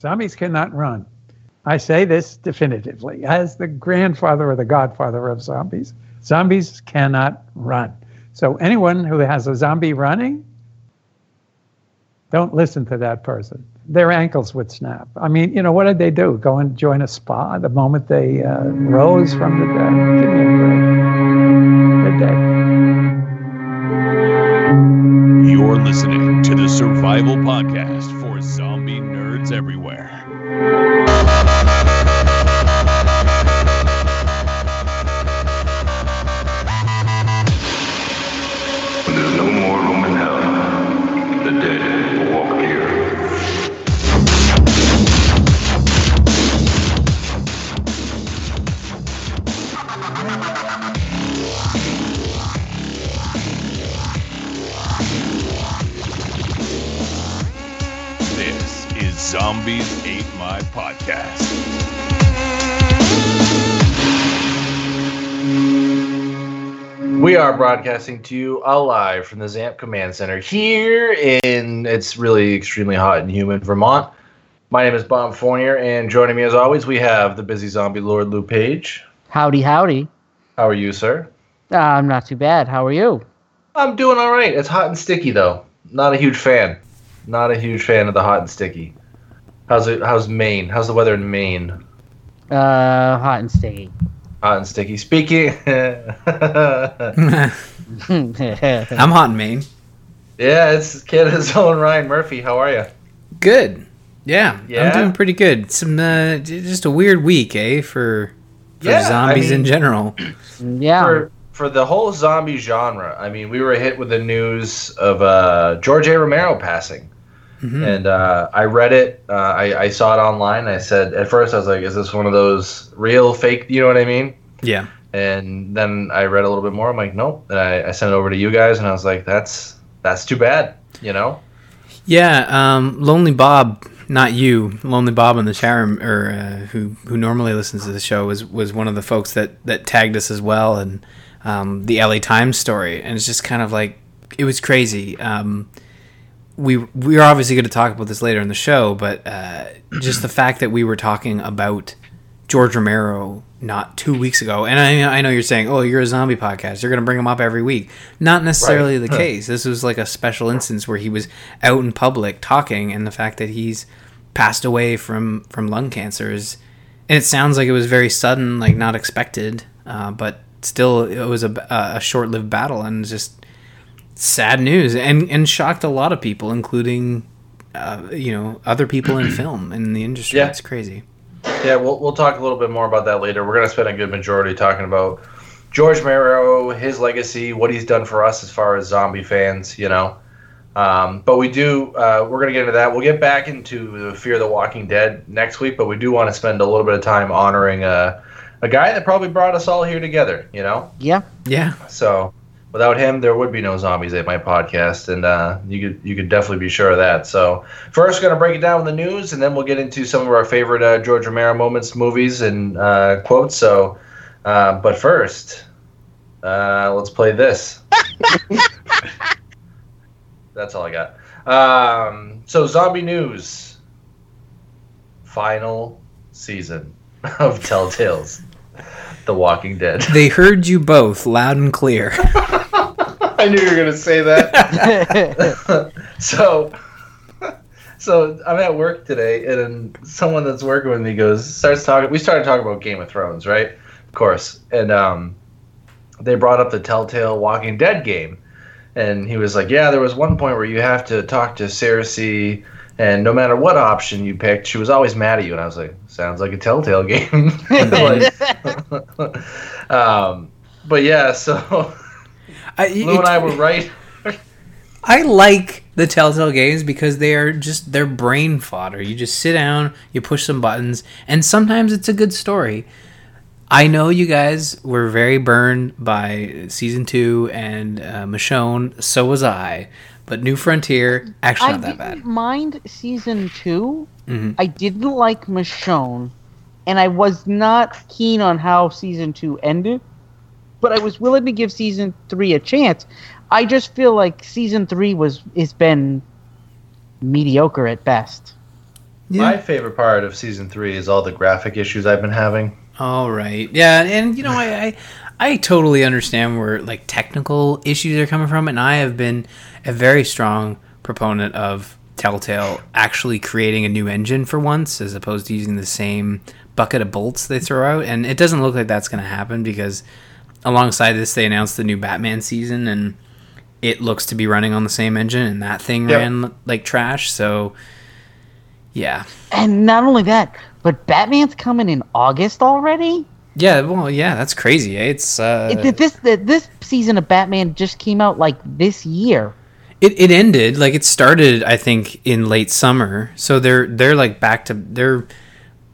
Zombies cannot run. I say this definitively as the grandfather or the godfather of zombies. Zombies cannot run. So anyone who has a zombie running, don't listen to that person. Their ankles would snap. I mean, you know, what did they do? Go and join a spa the moment they uh, rose from the dead? Give me a break. You're listening to the Survival Podcast are broadcasting to you alive from the ZAMP Command Center here in it's really extremely hot and humid Vermont. My name is Bob Fournier, and joining me as always, we have the busy zombie lord Lou Page. Howdy, howdy. How are you, sir? Uh, I'm not too bad. How are you? I'm doing all right. It's hot and sticky though. Not a huge fan. Not a huge fan of the hot and sticky. How's it? How's Maine? How's the weather in Maine? Uh, hot and sticky. Hot and sticky. Speaking. I'm hot in Maine. Yeah, it's Canada's own Ryan Murphy. How are you? Good. Yeah, Yeah? I'm doing pretty good. Some uh, just a weird week, eh? For for Yeah, I zombies in general. yeah. for for the whole zombie genre. I mean, we were hit with the news of uh, George A. Romero passing, Mhm. and uh, I read it. Uh, I, I saw it online. I said at first I was like, "Is this one of those real fake?" You know what I mean? Yeah. And then I read a little bit more. I'm like, "Nope." And I, I sent it over to you guys, and I was like, "That's that's too bad." You know? Yeah, um, Lonely Bob, not you, Lonely Bob in the chat room, or uh, who who normally listens to the show, was was one of the folks that that tagged us as well, and um, the LA Times story, and it's just kind of like it was crazy. Um, we we are obviously going to talk about this later in the show, but uh, just the fact that we were talking about George Romero not two weeks ago, and I I know you're saying, oh, you're a zombie podcast, you're going to bring him up every week. Not necessarily Right. the case. This was like a special instance where he was out in public talking, and the fact that he's passed away from from lung cancer is, and it sounds like it was very sudden, like not expected, uh, but still it was a, a short lived battle, and just sad news, and and shocked a lot of people, including. Uh, you know, other people in film in the industry. Yeah. It's crazy. Yeah, we'll we'll talk a little bit more about that later. We're gonna spend a good majority talking about George Romero, his legacy, what he's done for us as far as zombie fans, you know. Um, but we do uh, we're gonna get into that. We'll get back into the Fear of the Walking Dead next week, but we do want to spend a little bit of time honoring uh, a guy that probably brought us all here together, you know. yeah. Yeah. So without him, there would be no zombies at my podcast, and uh, you could you could definitely be sure of that. So first, we're going to break it down with the news, and then we'll get into some of our favorite uh, George Romero moments, movies, and uh, quotes. So, uh, but first, uh, let's play this. That's all I got. Um, so, zombie news. Final season of Telltale's The Walking Dead. They heard you both loud and clear. I knew you were gonna say that. so, so I'm at work today, and someone that's working with me goes starts talking. We started talking about Game of Thrones, right? Of course, and um, they brought up the Telltale Walking Dead game, and he was like, "Yeah, there was one point where you have to talk to Cersei." And no matter what option you picked, she was always mad at you. And I was like, "Sounds like a Telltale game." Like- um, but yeah, so I, Lou and I were right. I like the Telltale games because they are just they're brain fodder. You just sit down, you push some buttons, and sometimes it's a good story. I know you guys were very burned by season two and uh, Michonne. So was I. But New Frontier actually I not that bad. I didn't bad. mind season 2 Mhm. I didn't like Michonne, and I was not keen on how season two ended. But I was willing to give season three a chance. I just feel like season three was has been mediocre at best. My favorite part of season three is all the graphic issues I've been having. All right. Yeah, and you know, I, I I totally understand where like technical issues are coming from, and I have been a very strong proponent of Telltale actually creating a new engine for once, as opposed to using the same bucket of bolts they throw out. And it doesn't look like that's going to happen because alongside this, they announced the new Batman season, and it looks to be running on the same engine, and that thing Yep. ran like trash. So, yeah. And not only that, but Batman's coming in August already. Yeah, well, yeah, that's crazy. eh? It's uh, It- this this season of Batman just came out like this year. It, it ended like it started I think in late summer. So they're they're like back to they're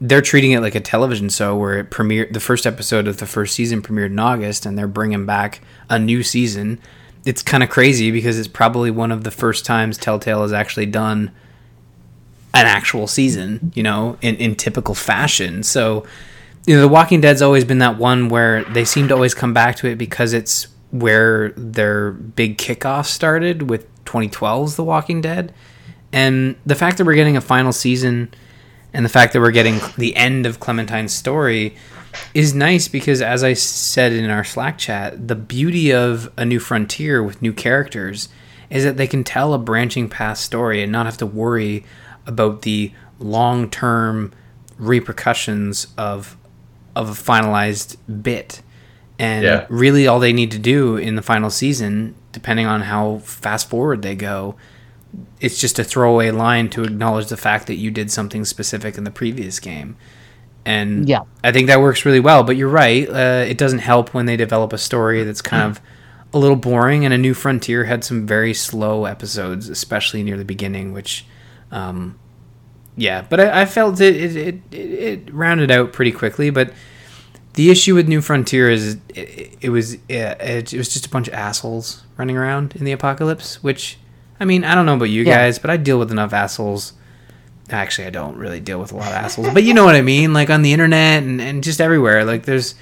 they're treating it like a television show where it premiered the first episode of the first season premiered in August and they're bringing back a new season. It's kind of crazy because it's probably one of the first times Telltale has actually done an actual season you know in, in typical fashion. So you know The Walking Dead's always been that one where they seem to always come back to it because it's where their big kickoff started with 2012's The Walking Dead. And the fact that we're getting a final season and the fact that we're getting the end of Clementine's story is nice because as I said in our Slack chat, the beauty of a new frontier with new characters is that they can tell a branching path story and not have to worry about the long-term repercussions of of a finalized bit. And Yeah. really all they need to do in the final season, depending on how fast forward they go, it's just a throwaway line to acknowledge the fact that you did something specific in the previous game. And Yeah. I think that works really well. But you're right. Uh, it doesn't help when they develop a story that's kind of a little boring. And A New Frontier had some very slow episodes, especially near the beginning, which, um, yeah. But I, I felt it, it it it rounded out pretty quickly. But the issue with New Frontier is it, it was it, it was just a bunch of assholes running around in the apocalypse. Which, I mean, I don't know about you Yeah. guys, but I deal with enough assholes. Actually, I don't really deal with a lot of assholes, but you know what I mean. Like on the internet and, and just everywhere. Like there's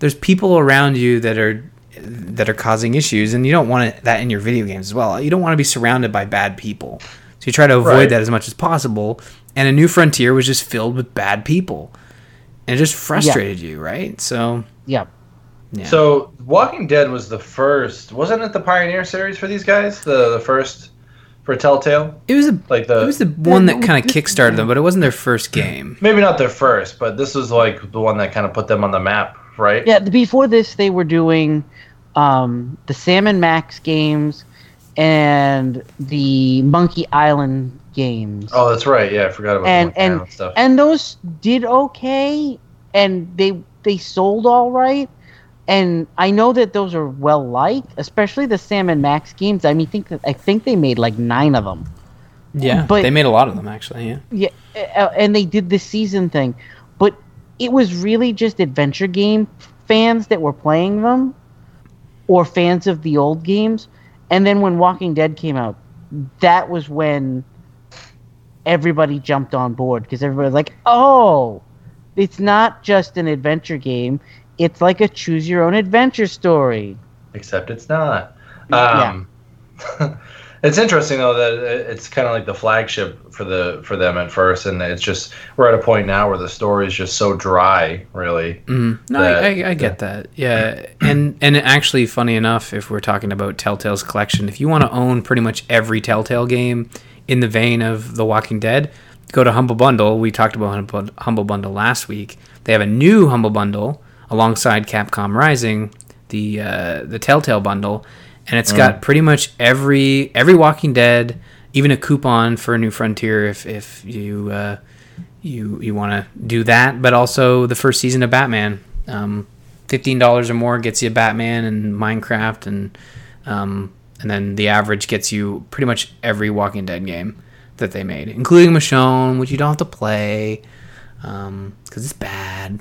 there's people around you that are that are causing issues, and you don't want it, that in your video games as well. You don't want to be surrounded by bad people, so you try to avoid Right. that as much as possible. And a new frontier was just filled with bad people, and it just frustrated you, right? So Yeah. yeah. So, Walking Dead was the first. Wasn't it the Pioneer series for these guys? The the first for Telltale. it was a Like the it was the one that kind of kickstarted them, but it wasn't their first game. maybe not their first, but this was like the one that kind of put them on the map, right? Yeah, before this, they were doing um, the Sam and Max games and the Monkey Island games. Oh, that's right. Yeah, I forgot about and the and stuff. and those did okay, and they they sold all right. And I know that those are well liked, especially the Sam and Max games. I mean, think that I think they made like nine of them. Yeah, But- they made a lot of them actually. Yeah. Yeah, and they did the season thing, but it was really just adventure game fans that were playing them, or fans of the old games. And then when Walking Dead came out, that was when everybody jumped on board because everybody was like, "Oh, it's not just an adventure game; it's like a choose your own adventure story." Except it's not. Yeah. Um, it's interesting though that it's kind of like the flagship for the for them at first, and it's just we're at a point now where the story is just so dry, really. Mm, no, that- I, I, I get that. Yeah, and and actually, funny enough, if we're talking about Telltale's collection, if you want to own pretty much every Telltale game in the vein of The Walking Dead, go to Humble Bundle. We talked about Humble- Bundle last week. They have a new Humble Bundle alongside Capcom Rising, the uh, the Telltale bundle, and it's got pretty much every every Walking Dead, even a coupon for a New Frontier if if you. Uh, you you want to do that, but also the first season of Batman. Um, Fifteen dollars or more gets you a Batman and Minecraft, and um, and then the average gets you pretty much every Walking Dead game that they made, including Michonne, which you don't have to play because it's bad.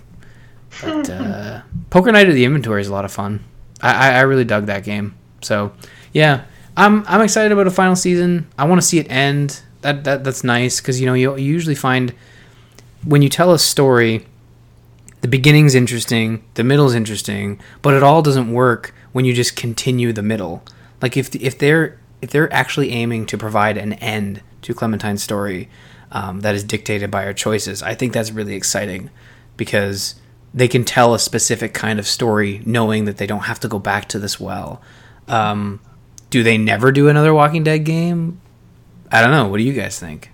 But uh, Poker Night of the Inventory is a lot of fun. I, I, I really dug that game. So yeah, I'm I'm excited about a final season. I want to see it end. That that that's nice because you know you, you usually find when you tell a story, the beginning's interesting, the middle's interesting, but it all doesn't work when you just continue the middle. Like if if they're if they're actually aiming to provide an end to Clementine's story, um, that is dictated by our choices. I think that's really exciting because they can tell a specific kind of story knowing that they don't have to go back to this well. Um, do they never do another Walking Dead game? I don't know. What do you guys think?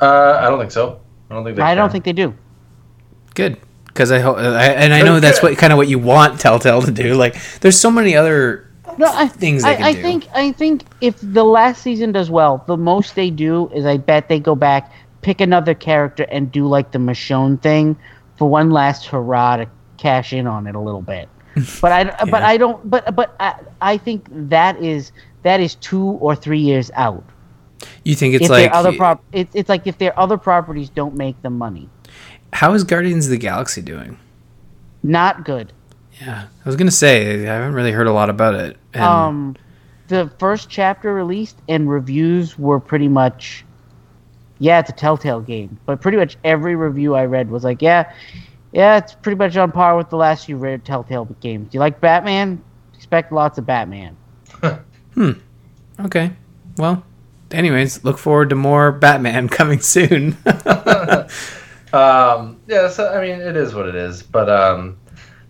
Uh, I don't think so. I don't think. They I don't think they do. Good, because I hope, I, and I know that's what kind of what you want Telltale to do. Like, there's so many other No, I, things they I, I think I think if the last season does well, the most they do is I bet they go back, pick another character, and do like the Michonne thing for one last hurrah to cash in on it a little bit. But I but I don't but but I, I think that is that is two or three years out. You think it's if like other prop, it's it's like if their other properties don't make the money, how is Guardians of the Galaxy doing? not good. Yeah, I was gonna say I haven't really heard a lot about it. And um the first chapter released and reviews were pretty much yeah it's a telltale game but pretty much every review i read was like yeah yeah it's pretty much on par with the last few read telltale games do you like batman expect lots of batman hmm. okay, well, anyways, look forward to more Batman coming soon. Um, yeah, so I mean, it is what it is. But um,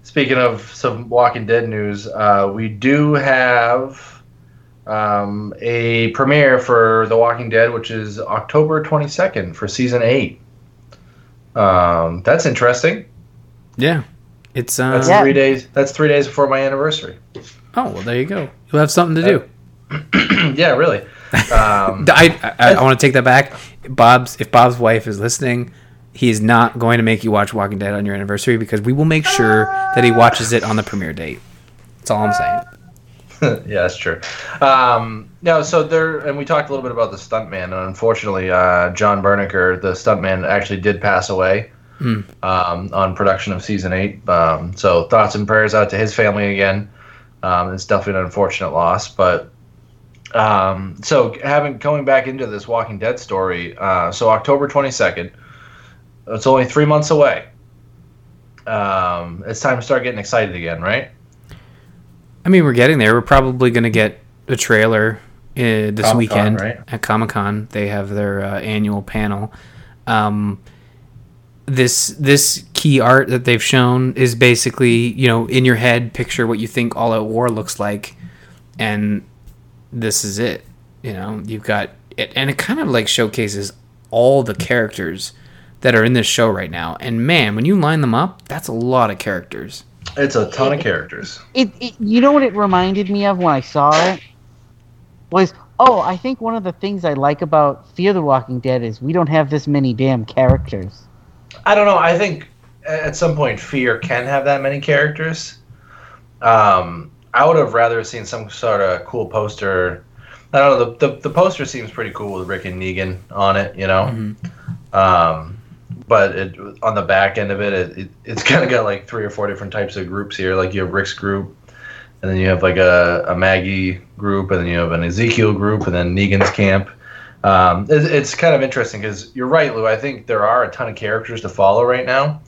speaking of some Walking Dead news, uh, we do have um, a premiere for The Walking Dead, which is October 22nd for season eight. Um, that's interesting. yeah, it's uh, That's Yeah. three days. That's three days before my anniversary. oh well, there you go. You'll have something to do. yeah, really. Um, I I, I want to take that back. Bob's if Bob's wife is listening, he is not going to make you watch Walking Dead on your anniversary because we will make sure that he watches it on the premiere date. That's all I'm saying. yeah, that's true. Um, no, so there, and we talked a little bit about the stuntman, and unfortunately, uh, John Bernecker, the stuntman, actually did pass away um, on production of season eight. Um, so thoughts and prayers out to his family again. Um, it's definitely an unfortunate loss, but um, so having going back into this Walking Dead story, uh, so October twenty second, it's only three months away. Um, it's time to start getting excited again, right? I mean, we're getting there. We're probably going to get a trailer uh, this Comic-Con, weekend right? at Comic Con. They have their uh, annual panel. Um, this this key art that they've shown is basically you know in your head picture what you think All Out War looks like, and this is it. You know, you've got it, and it kind of like showcases all the characters that are in this show right now. And man, when you line them up, that's a lot of characters. It's a ton of characters. it, it you know what it reminded me of when i saw it was oh i think one of the things i like about fear the walking dead is we don't have this many damn characters I don't know. I think at some point Fear can have that many characters. Um, I would have rather seen some sort of cool poster. I don't know. The, the, the poster seems pretty cool with Rick and Negan on it, you know. Um, but it, on the back end of it, it, it it's kind of got like three or four different types of groups here. Like you have Rick's group, and then you have like a, a Maggie group, and then you have an Ezekiel group, and then Negan's camp. Um, it, it's kind of interesting because you're right, Lou. I think there are a ton of characters to follow right now,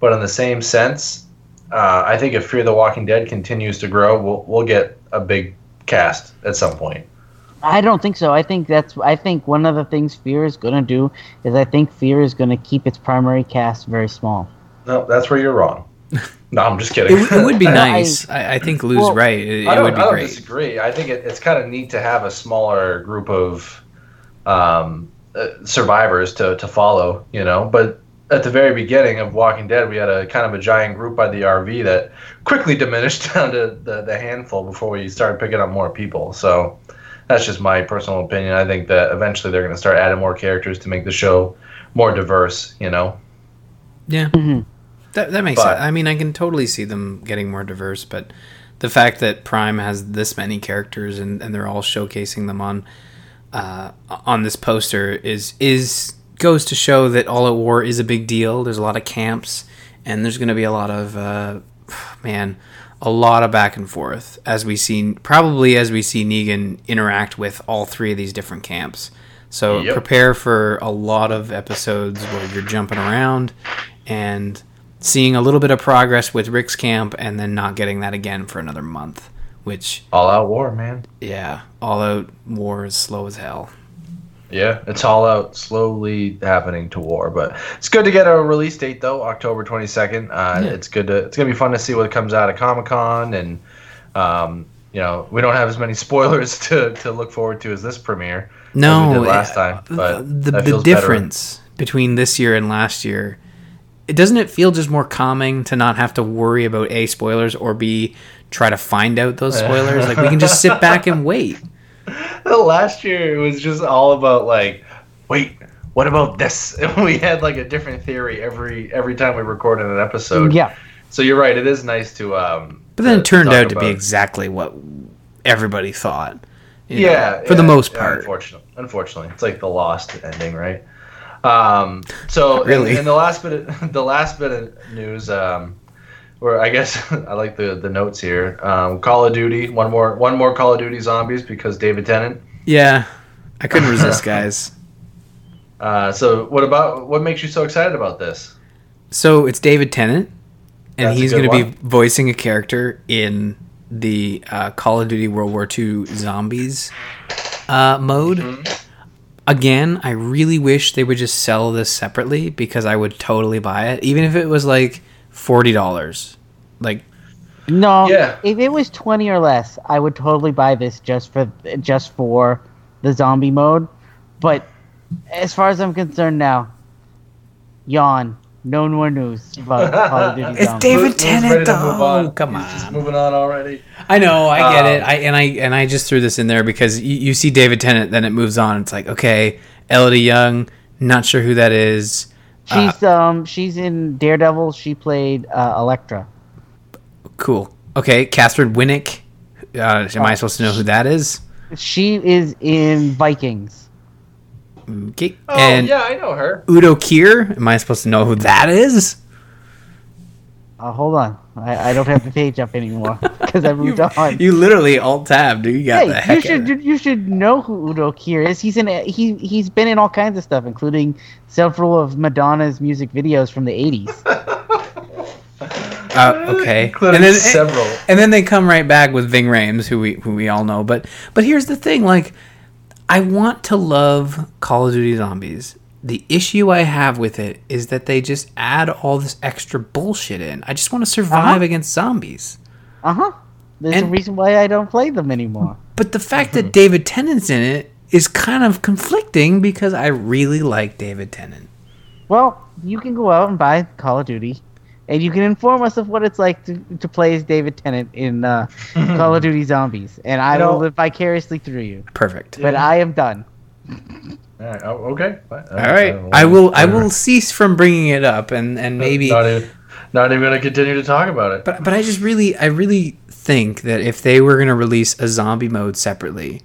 but in the same sense, uh, I think if Fear the Walking Dead continues to grow, we'll we'll get a big cast at some point. I don't think so i think that's i think one of the things fear is going to do is i think fear is going to keep its primary cast very small No, that's where you're wrong. No, I'm just kidding. It, it would be nice. I, I think Lou's Well, right. It, I it don't, would be I don't great. disagree. I think it, it's kind of neat to have a smaller group of um, uh, survivors to, to follow, you know. But at the very beginning of Walking Dead, we had a kind of a giant group by the RV that quickly diminished down to the, the handful before we started picking up more people. So that's just my personal opinion. I think that eventually they're going to start adding more characters to make the show more diverse, you know. Yeah, Mhm. that that makes But- sense. I mean, I can totally see them getting more diverse, but the fact that Prime has this many characters and, and they're all showcasing them on uh, on this poster is is goes to show that All Out War is a big deal. There's a lot of camps, and there's going to be a lot of uh, man, a lot of back and forth as we see probably as we see Negan interact with all three of these different camps. So Yep. prepare for a lot of episodes where you're jumping around and seeing a little bit of progress with Rick's camp and then not getting that again for another month. Which All out war, man. yeah, all out war is slow as hell. Yeah, it's all out, slowly happening to war. But it's good to get a release date though, October twenty second. Uh, Yeah. It's good to. It's gonna be fun to see what comes out of Comic Con, and um, you know, we don't have as many spoilers to, to look forward to as this premiere. No, as we did last uh, time, but the, the feels better. difference between this year and last year, it doesn't it feel just more calming to not have to worry about a spoilers or b try to find out those spoilers. like we can just sit back and wait. last year it was just all about like, wait, what about this? And we had like a different theory every every time we recorded an episode. Yeah. So you're right. It is nice to. Um, But then to- it turned talk out to be about- exactly what everybody thought. you know, yeah, for the yeah, most yeah, part. Unfortunately, unfortunately, it's like the lost ending, right? Um, so Really? and, and the last bit, of, the last bit of news, um, where I guess I like the the notes here. Um, Call of Duty, one more one more Call of Duty zombies because David Tennant. Yeah, I couldn't resist, guys. Uh, so what about what makes you so excited about this? So it's David Tennant, and That's he's going to be voicing a character in the uh, Call of Duty World War II Zombies uh, mode. Mm-hmm. Again, I really wish they would just sell this separately because I would totally buy it, even if it was like forty dollars. Like, No. Yeah. If it was twenty or less, I would totally buy this just for just for the zombie mode. But as far as I'm concerned now, yawn. No more news about Call of Duty It's David Tennant, to move though. on. Come He's just moving on already. I know, I get Um, it. I and I and I just threw this in there because you, you see David Tennant, then it moves on. It's like, okay, Elodie Yung, not sure who that is. She's um she's in Daredevil. She played uh, Elektra. Cool. Okay, Katheryn Winnick. Uh, am I supposed to know who that is? She is in Vikings. Okay. Oh and yeah, I know her. Udo Kier. Am I supposed to know who that is? Uh, hold on, I, I don't have the page up anymore because I moved on. You literally alt tab, dude. You got the heck you should out of it. you should know who Udo Kier is. He's in he he's been in all kinds of stuff, including several of Madonna's music videos from the '80s. Uh, okay. Including And then several. and then they come right back with Ving Rhames, who we who we all know. But but here's the thing, like I want to love Call of Duty Zombies. The issue I have with it is that they just add all this extra bullshit in. I just want to survive Uh-huh. against zombies. Uh huh. There's a reason why I don't play them anymore. But the fact that David Tennant's in it is kind of conflicting because I really like David Tennant. Well, you can go out and buy Call of Duty, and you can inform us of what it's like to, to play as David Tennant in uh, Call of Duty Zombies, and I You know- will live vicariously through you. Perfect. But I am done. All right. Oh, okay. Fine. All right, uh, I will. I will cease from bringing it up, and and maybe. Not even, not even going to continue to talk about it. But but I just really I really think that if they were gonna release a zombie mode separately,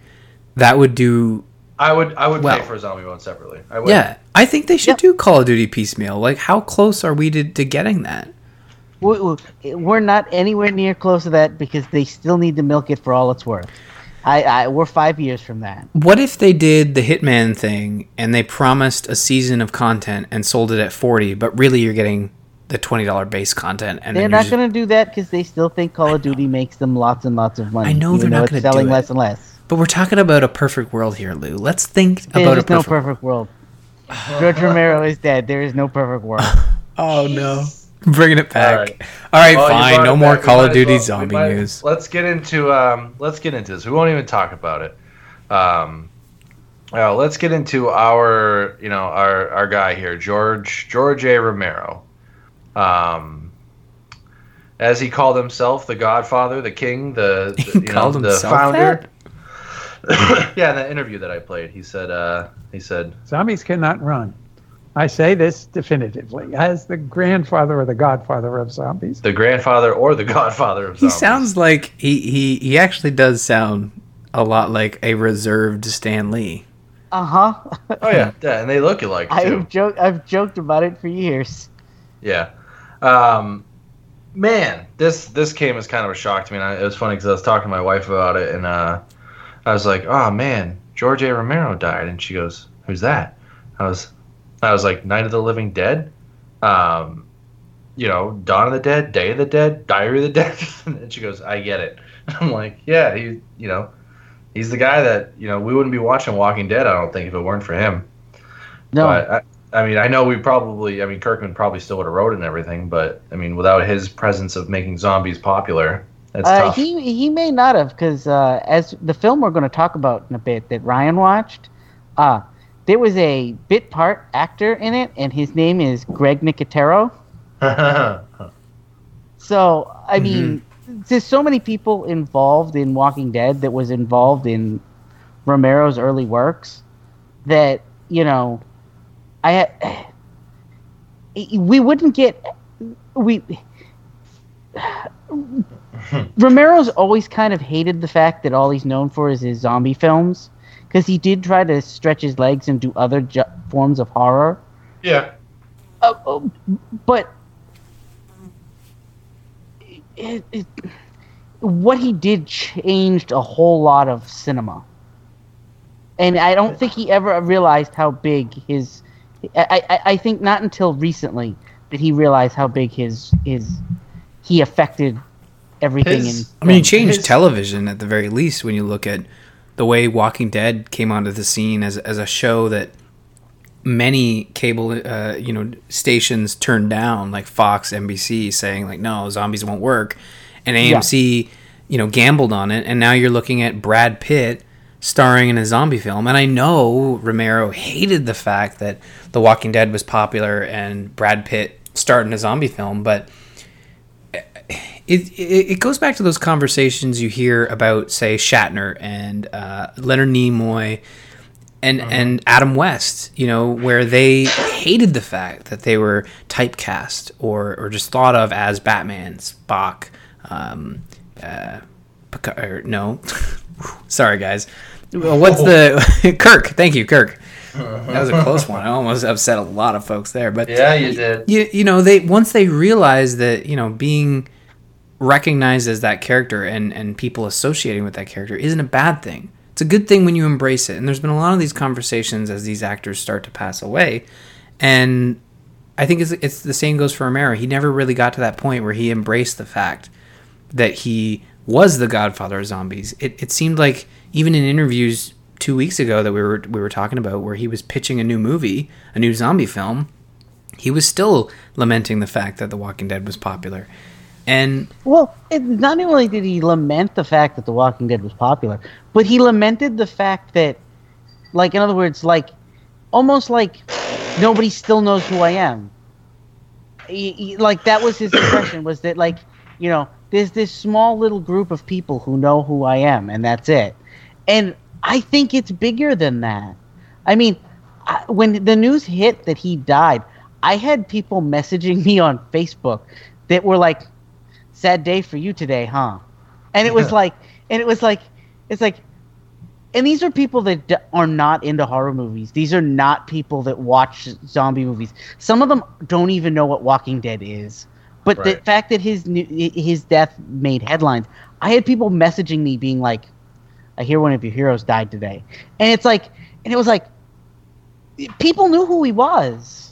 that would do. I would I would Well- pay for a zombie mode separately. I would. Yeah, I think they should Yep. do Call of Duty piecemeal. Like, how close are we to, to getting that? We- we- We're not anywhere near close to that because they still need to milk it for all it's worth. I, I we're five years from that. What if they did the Hitman thing and they promised a season of content and sold it at forty, but really you're getting the twenty dollar base content, and They're not just- going to do that because they still think Call of Duty makes them lots and lots of money. I know they're not gonna selling do it. less and less. But we're talking about a perfect world here, Lou. Let's think There about a is no perfect. perfect world. George Romero is dead. There is no perfect world. oh no, bringing it back. All right. All right, Well, fine. No more back. Call might of Duty well- zombie might- news. Let's get into um, let's get into this. We won't even talk about it. Um, well, let's get into our you know our our guy here, George George A. Romero. Um, as he called himself, the Godfather, the King, the, the you know, the founder. yeah, in that interview that I played, he said uh, he said Zombies cannot run. I say this definitively as the grandfather or the godfather of zombies. the grandfather or the Godfather of He zombies. sounds like he, he he actually does sound a lot like a reserved Stan Lee. Uh huh. Oh yeah, yeah, and they look alike too. I've joked. I've joked about it for years. Yeah. Um, man, this this came as kind of a shock to me. And I, it was funny because I was talking to my wife about it, and uh, I was like, "Oh man, George A. Romero died," and she goes, "Who's that?" I was, I was like, "Night of the Living Dead." Um, you know, Dawn of the Dead, Day of the Dead, Diary of the Dead, and she goes, "I get it." I'm like, "Yeah, he, you know, he's the guy that you know we wouldn't be watching Walking Dead. I don't think if it weren't for him. No, But I, I mean, I know we probably, I mean, Kirkman probably still would have wrote it and everything, but I mean, without his presence of making zombies popular, that's uh, tough. he he may not have because uh, as the film we're going to talk about in a bit that Ryan watched, uh, there was a bit part actor in it, and his name is Greg Nicotero. So I mean, mm-hmm. there's so many people involved in Walking Dead that was involved in Romero's early works that you know, I we wouldn't get we. Romero's always kind of hated the fact that all he's known for is his zombie films because he did try to stretch his legs and do other ju- forms of horror. yeah. Uh, but it, it, what he did changed a whole lot of cinema, and I don't think he ever realized how big his. I, I, I think not until recently did he realize how big his his he affected everything His- in. I mean, he changed His- television at the very least when you look at the way Walking Dead came onto the scene as as a show that many cable uh, you know stations turned down, like Fox, NBC, saying like, no, zombies won't work, and AMC, you know, gambled on it, and now you're looking at Brad Pitt starring in a zombie film, and I know Romero hated the fact that The Walking Dead was popular and Brad Pitt starred in a zombie film, but it, it it goes back to those conversations you hear about, say, Shatner and uh, Leonard Nimoy and and Adam West. You know, where they hated the fact that they were typecast or or just thought of as Batman's Bach. Um, uh, Pica- or, no, sorry guys. Well, What's the Kirk? Thank you, Kirk. That was a close one. I almost upset a lot of folks there, but Yeah, you did. you you know they once they realized that you know being recognized as that character and and people associating with that character isn't a bad thing. It's a good thing when you embrace it. And there's been a lot of these conversations as these actors start to pass away, and I think it's it's the same goes for Romero. He never really got to that point where he embraced the fact that he was the godfather of zombies. It it seemed like even in interviews two weeks ago that we were we were talking about where he was pitching a new movie, a new zombie film, he was still lamenting the fact that The Walking Dead was popular. And Well, it, not only did he lament the fact that The Walking Dead was popular, but he lamented the fact that, like, in other words, like, almost like nobody still knows who I am. He, he- like that was his impression was that like you know there's this small little group of people who know who I am and that's it, and I think it's bigger than that. I mean, I, when the news hit that he died, I had people messaging me on Facebook that were like, sad day for you today, huh? And it was like, and it was like, it's like, and these are people that d- are not into horror movies. These are not people that watch zombie movies. Some of them don't even know what Walking Dead is. But the fact that his new, his death made headlines, I had people messaging me being like, "I hear one of your heroes died today," and it's like, and it was like, people knew who he was.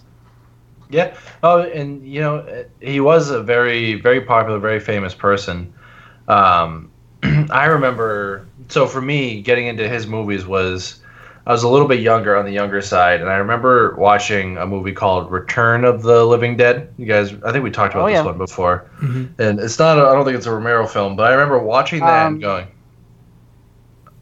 Yeah. Oh, and you know, he was a very, very popular, very famous person. Um, I remember. So for me, getting into his movies was I was a little bit younger on the younger side, and I remember watching a movie called Return of the Living Dead. You guys, I think we talked about Oh, this yeah. one before, and it's not. A, I don't think it's a Romero film, but I remember watching that Um, and going,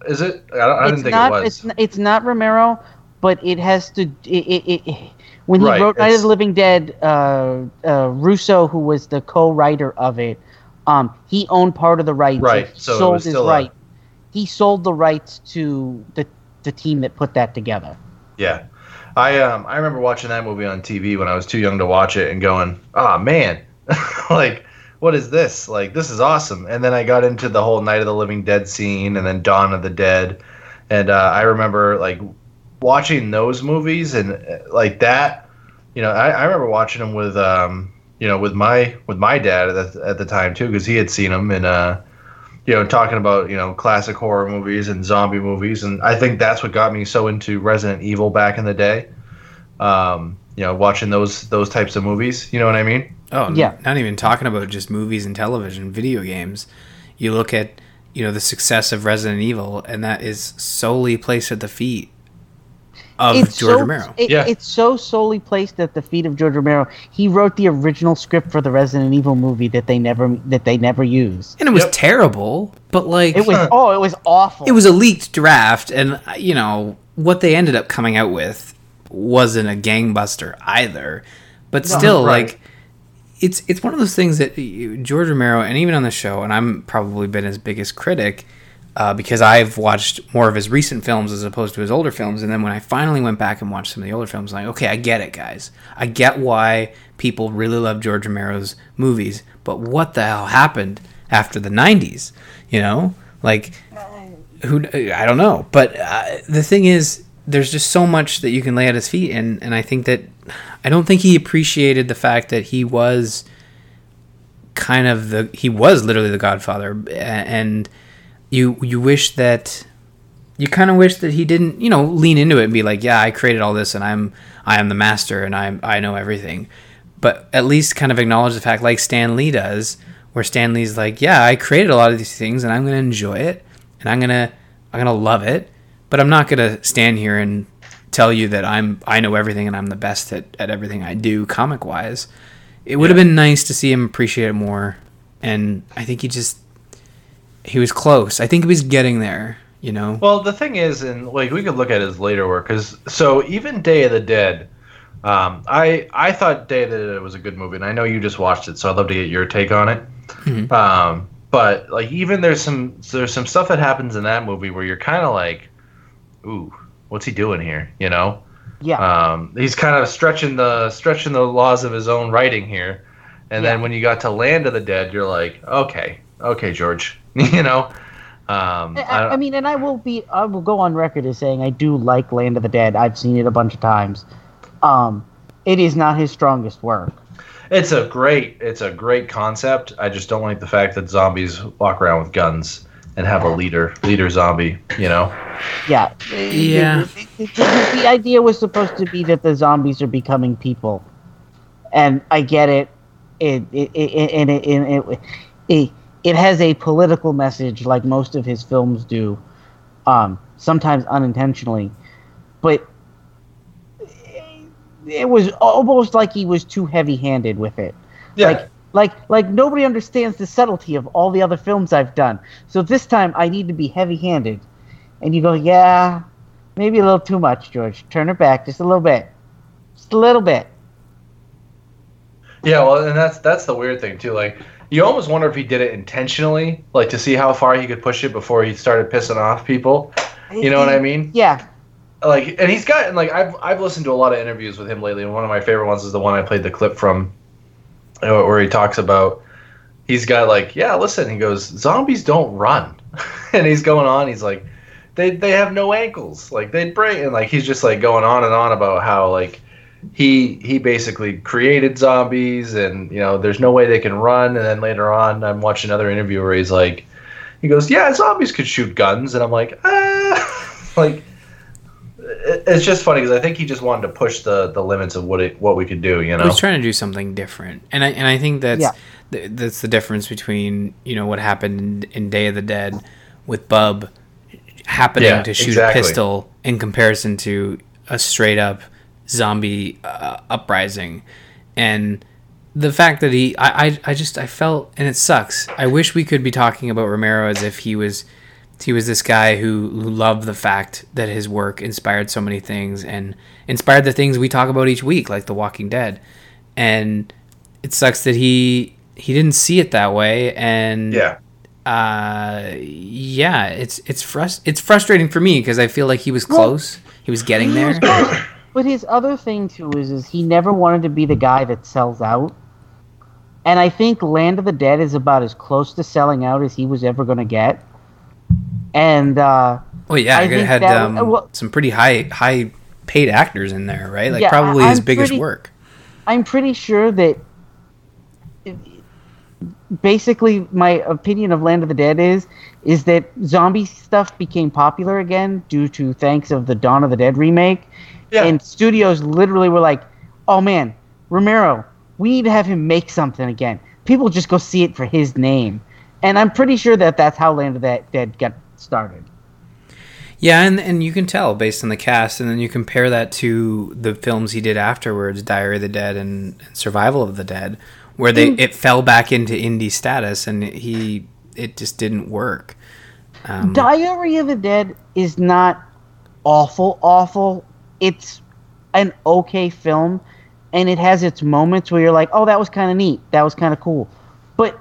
"Is it?" I, don't, I didn't it's think not, it was. It's, it's not Romero, but it has to. It, it, it, when he Right, wrote Night of the Living Dead, uh, uh, Russo, who was the co-writer of it, um, he owned part of the rights. Right, He so sold his still a- right. He sold the rights to the the team that put that together. Yeah, I um I remember watching that movie on TV when I was too young to watch it and going, "Ah man, like what is this? Like this is awesome." And then I got into the whole Night of the Living Dead scene and then Dawn of the Dead, and uh, I remember like watching those movies and uh, like that. You know, I, I remember watching them with um you know with my with my dad at the, at the time too because he had seen them and uh you know, talking about you know classic horror movies and zombie movies, and I think that's what got me so into Resident Evil back in the day. Um, you know, watching those those types of movies. You know what I mean? Oh, Yeah. Not even talking about just movies and television, video games. You look at you know the success of Resident Evil, and that is solely placed at the feet of George so, Romero. it- Yeah. It's so solely placed at the feet of George Romero. He wrote the original script for the Resident Evil movie that they never that they never used. and it was Yep. terrible, but like It was oh, it was awful. it was a leaked draft, and you know what they ended up coming out with wasn't a gangbuster either. But still, right. like it's it's one of those things that George Romero, and even on the show, and I'm probably been his biggest critic uh, because I've watched more of his recent films as opposed to his older films. And then when I finally went back and watched some of the older films, I'm like, okay, I get it, guys. I get why people really love George Romero's movies, but what the hell happened after the '90s? You know, like who I don't know, but uh, the thing is, there's just so much that you can lay at his feet, and and I think that I don't think he appreciated the fact that he was kind of the he was literally the Godfather, and you you wish that you kind of wish that he didn't you know lean into it and be like, yeah, I created all this, and I'm I am the master, and I I know everything, but at least kind of acknowledge the fact, like Stan Lee does, where Stan Lee's like, yeah, I created a lot of these things, and I'm gonna enjoy it, and I'm gonna I'm gonna love it, but I'm not gonna stand here and tell you that I'm I know everything and I'm the best at, at everything I do comic wise. It would have been nice to see him appreciate it more, and I think he just he was close. I think he was getting there. You know. Well, the thing is, and like we could look at his later work, because so even Day of the Dead, um, I I thought Day of the Dead was a good movie, and I know you just watched it, so I'd love to get your take on it. Mhm. Um, but like even there's some there's some stuff that happens in that movie where you're kind of like, ooh, what's he doing here? You know? yeah. Um, he's kind of stretching the stretching the laws of his own writing here, and then when you got to Land of the Dead, you're like, okay, okay, George, you know. Um, I, I mean, and I will be, I will go on record as saying I do like Land of the Dead. I've seen it a bunch of times. Um, it is not his strongest work. It's a great it's a great concept. I just don't like the fact that zombies walk around with guns and have a leader leader zombie, you know. Yeah. Yeah. The, the- the idea was supposed to be that the zombies are becoming people, and I get it. It it it it it, it, it, it, has a political message, like most of his films do, um, sometimes unintentionally, but it was almost like he was too heavy-handed with it. Like, like, like nobody understands the subtlety of all the other films I've done. So this time I need to be heavy-handed, and you go, yeah, maybe a little too much, George. Turn it back just a little bit, just a little bit. Yeah, well, and that's that's the weird thing too. Like, you almost wonder if he did it intentionally, like to see how far he could push it before he started pissing off people. You know what I mean? Yeah, Like, and he's gotten like I've I've listened to a lot of interviews with him lately, and one of my favorite ones is the one I played the clip from, uh, where he talks about he's got like, yeah, listen, he goes, zombies don't run, and he's going on, he's like, they they have no ankles, like they'd break, and like he's just like going on and on about how like he he basically created zombies and you know there's no way they can run. And then later on i'm watching another interview where he's like he goes yeah zombies could shoot guns. And i'm like ah. Like it's just funny because i think he just wanted to push the the limits of what it what we could do you I know? was trying to do something different, and I and I think that's Yeah. th- that's the difference between you know what happened in, in Day of the Dead with Bub happening Yeah, to shoot exactly. a pistol in comparison to a straight up zombie uh, uprising, and the fact that he I, I I just I felt and it sucks. I wish we could be talking about Romero as if he was he was this guy who, who loved the fact that his work inspired so many things and inspired the things we talk about each week, like The Walking Dead. And it sucks that he he didn't see it that way. And yeah uh, yeah, it's it's frust- it's frustrating for me because I feel like he was close. He was getting there. But his other thing too is, is he never wanted to be the guy that sells out. And I think Land of the Dead is about as close to selling out as he was ever going to get. And uh, Well, yeah, I I think had that- um, well- some pretty high high paid actors in there, right? Like Yeah, probably I- his biggest pretty- work. I'm pretty sure that basically my opinion of Land of the Dead is is that zombie stuff became popular again due to thanks of the Dawn of the Dead remake. Yeah. And studios literally were like, "Oh man, Romero, we need to have him make something again. People just go see it for his name." And I'm pretty sure that that's how Land of the Dead got started. Yeah, and and you can tell based on the cast, and then you compare that to the films he did afterwards, Diary of the Dead and, and Survival of the Dead, where they it fell back into indie status, and he it just didn't work. Um, Diary of the Dead is not awful, awful. It's an okay film, and it has its moments where you're like, oh, that was kind of neat. That was kind of cool. But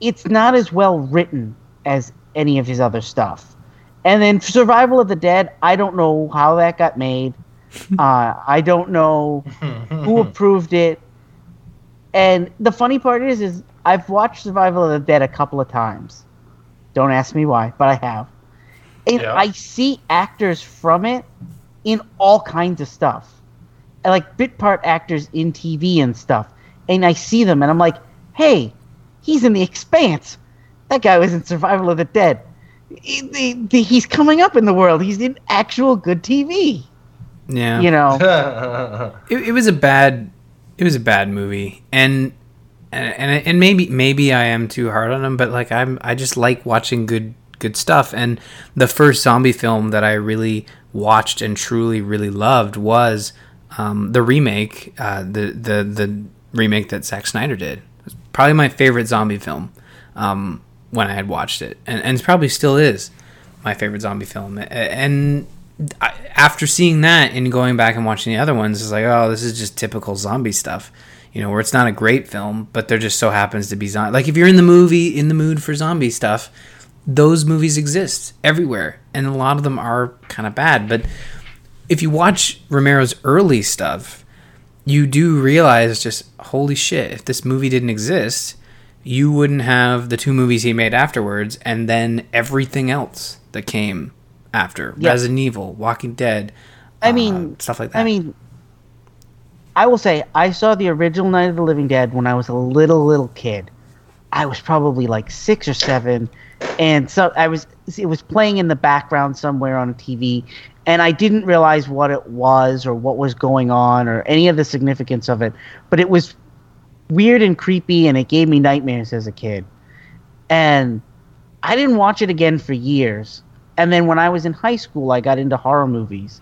it's not as well written as any of his other stuff. And then Survival of the Dead, I don't know how that got made. Uh, I don't know who approved it. And the funny part is, is I've watched Survival of the Dead a couple of times. Don't ask me why, but I have. And Yeah. I see actors from it in all kinds of stuff. And, Like bit part actors in TV and stuff. And I see them and I'm like, hey, he's in The Expanse. That guy was in Survival of the Dead. He- he- he- He's coming up in the world. He's in actual good TV. yeah, You know? it, it was a bad it was a bad movie and and and, and maybe maybe I am too hard on him but like I'm I just like watching good good stuff and the first zombie film that I really watched and truly really loved was um, the remake uh, the the the remake that Zack Snyder did probably my favorite zombie film um, when I had watched it and, and probably still is my favorite zombie film and I, after seeing that and going back and watching the other ones, it's like, oh, this is just typical zombie stuff. You know, where it's not a great film, but there just so happens to be zombie. Like if you're in the movie in the mood for zombie stuff, those movies exist everywhere, and a lot of them are kind of bad. But if you watch Romero's early stuff, you do realize just holy shit, if this movie didn't exist, you wouldn't have the two movies he made afterwards, and then everything else that came after Yeah. Resident Evil, Walking Dead. I uh, mean, stuff like that. I mean, I will say I saw the original Night of the Living Dead when I was a little little kid. I was probably like six or seven, and so I was. It was playing in the background somewhere on TV, and I didn't realize what it was or what was going on or any of the significance of it. But it was weird and creepy, and it gave me nightmares as a kid. And I didn't watch it again for years. And then when I was in high school, I got into horror movies.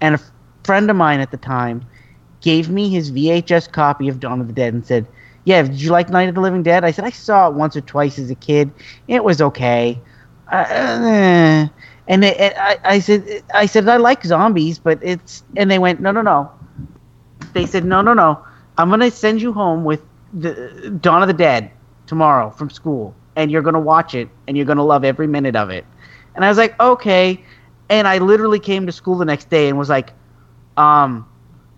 And a friend of mine at the time gave me his VHS copy of Dawn of the Dead and said, Yeah, did you like Night of the Living Dead? I said, I saw it once or twice as a kid. It was okay. Uh, eh." and I, I said, I said, I like zombies, but it's, and they went, No, no, no. They said, No, no, no. I'm going to send you home with the Dawn of the Dead tomorrow from school, and you're going to watch it, and you're going to love every minute of it. And I was like, okay. And I literally came to school the next day and was like, um,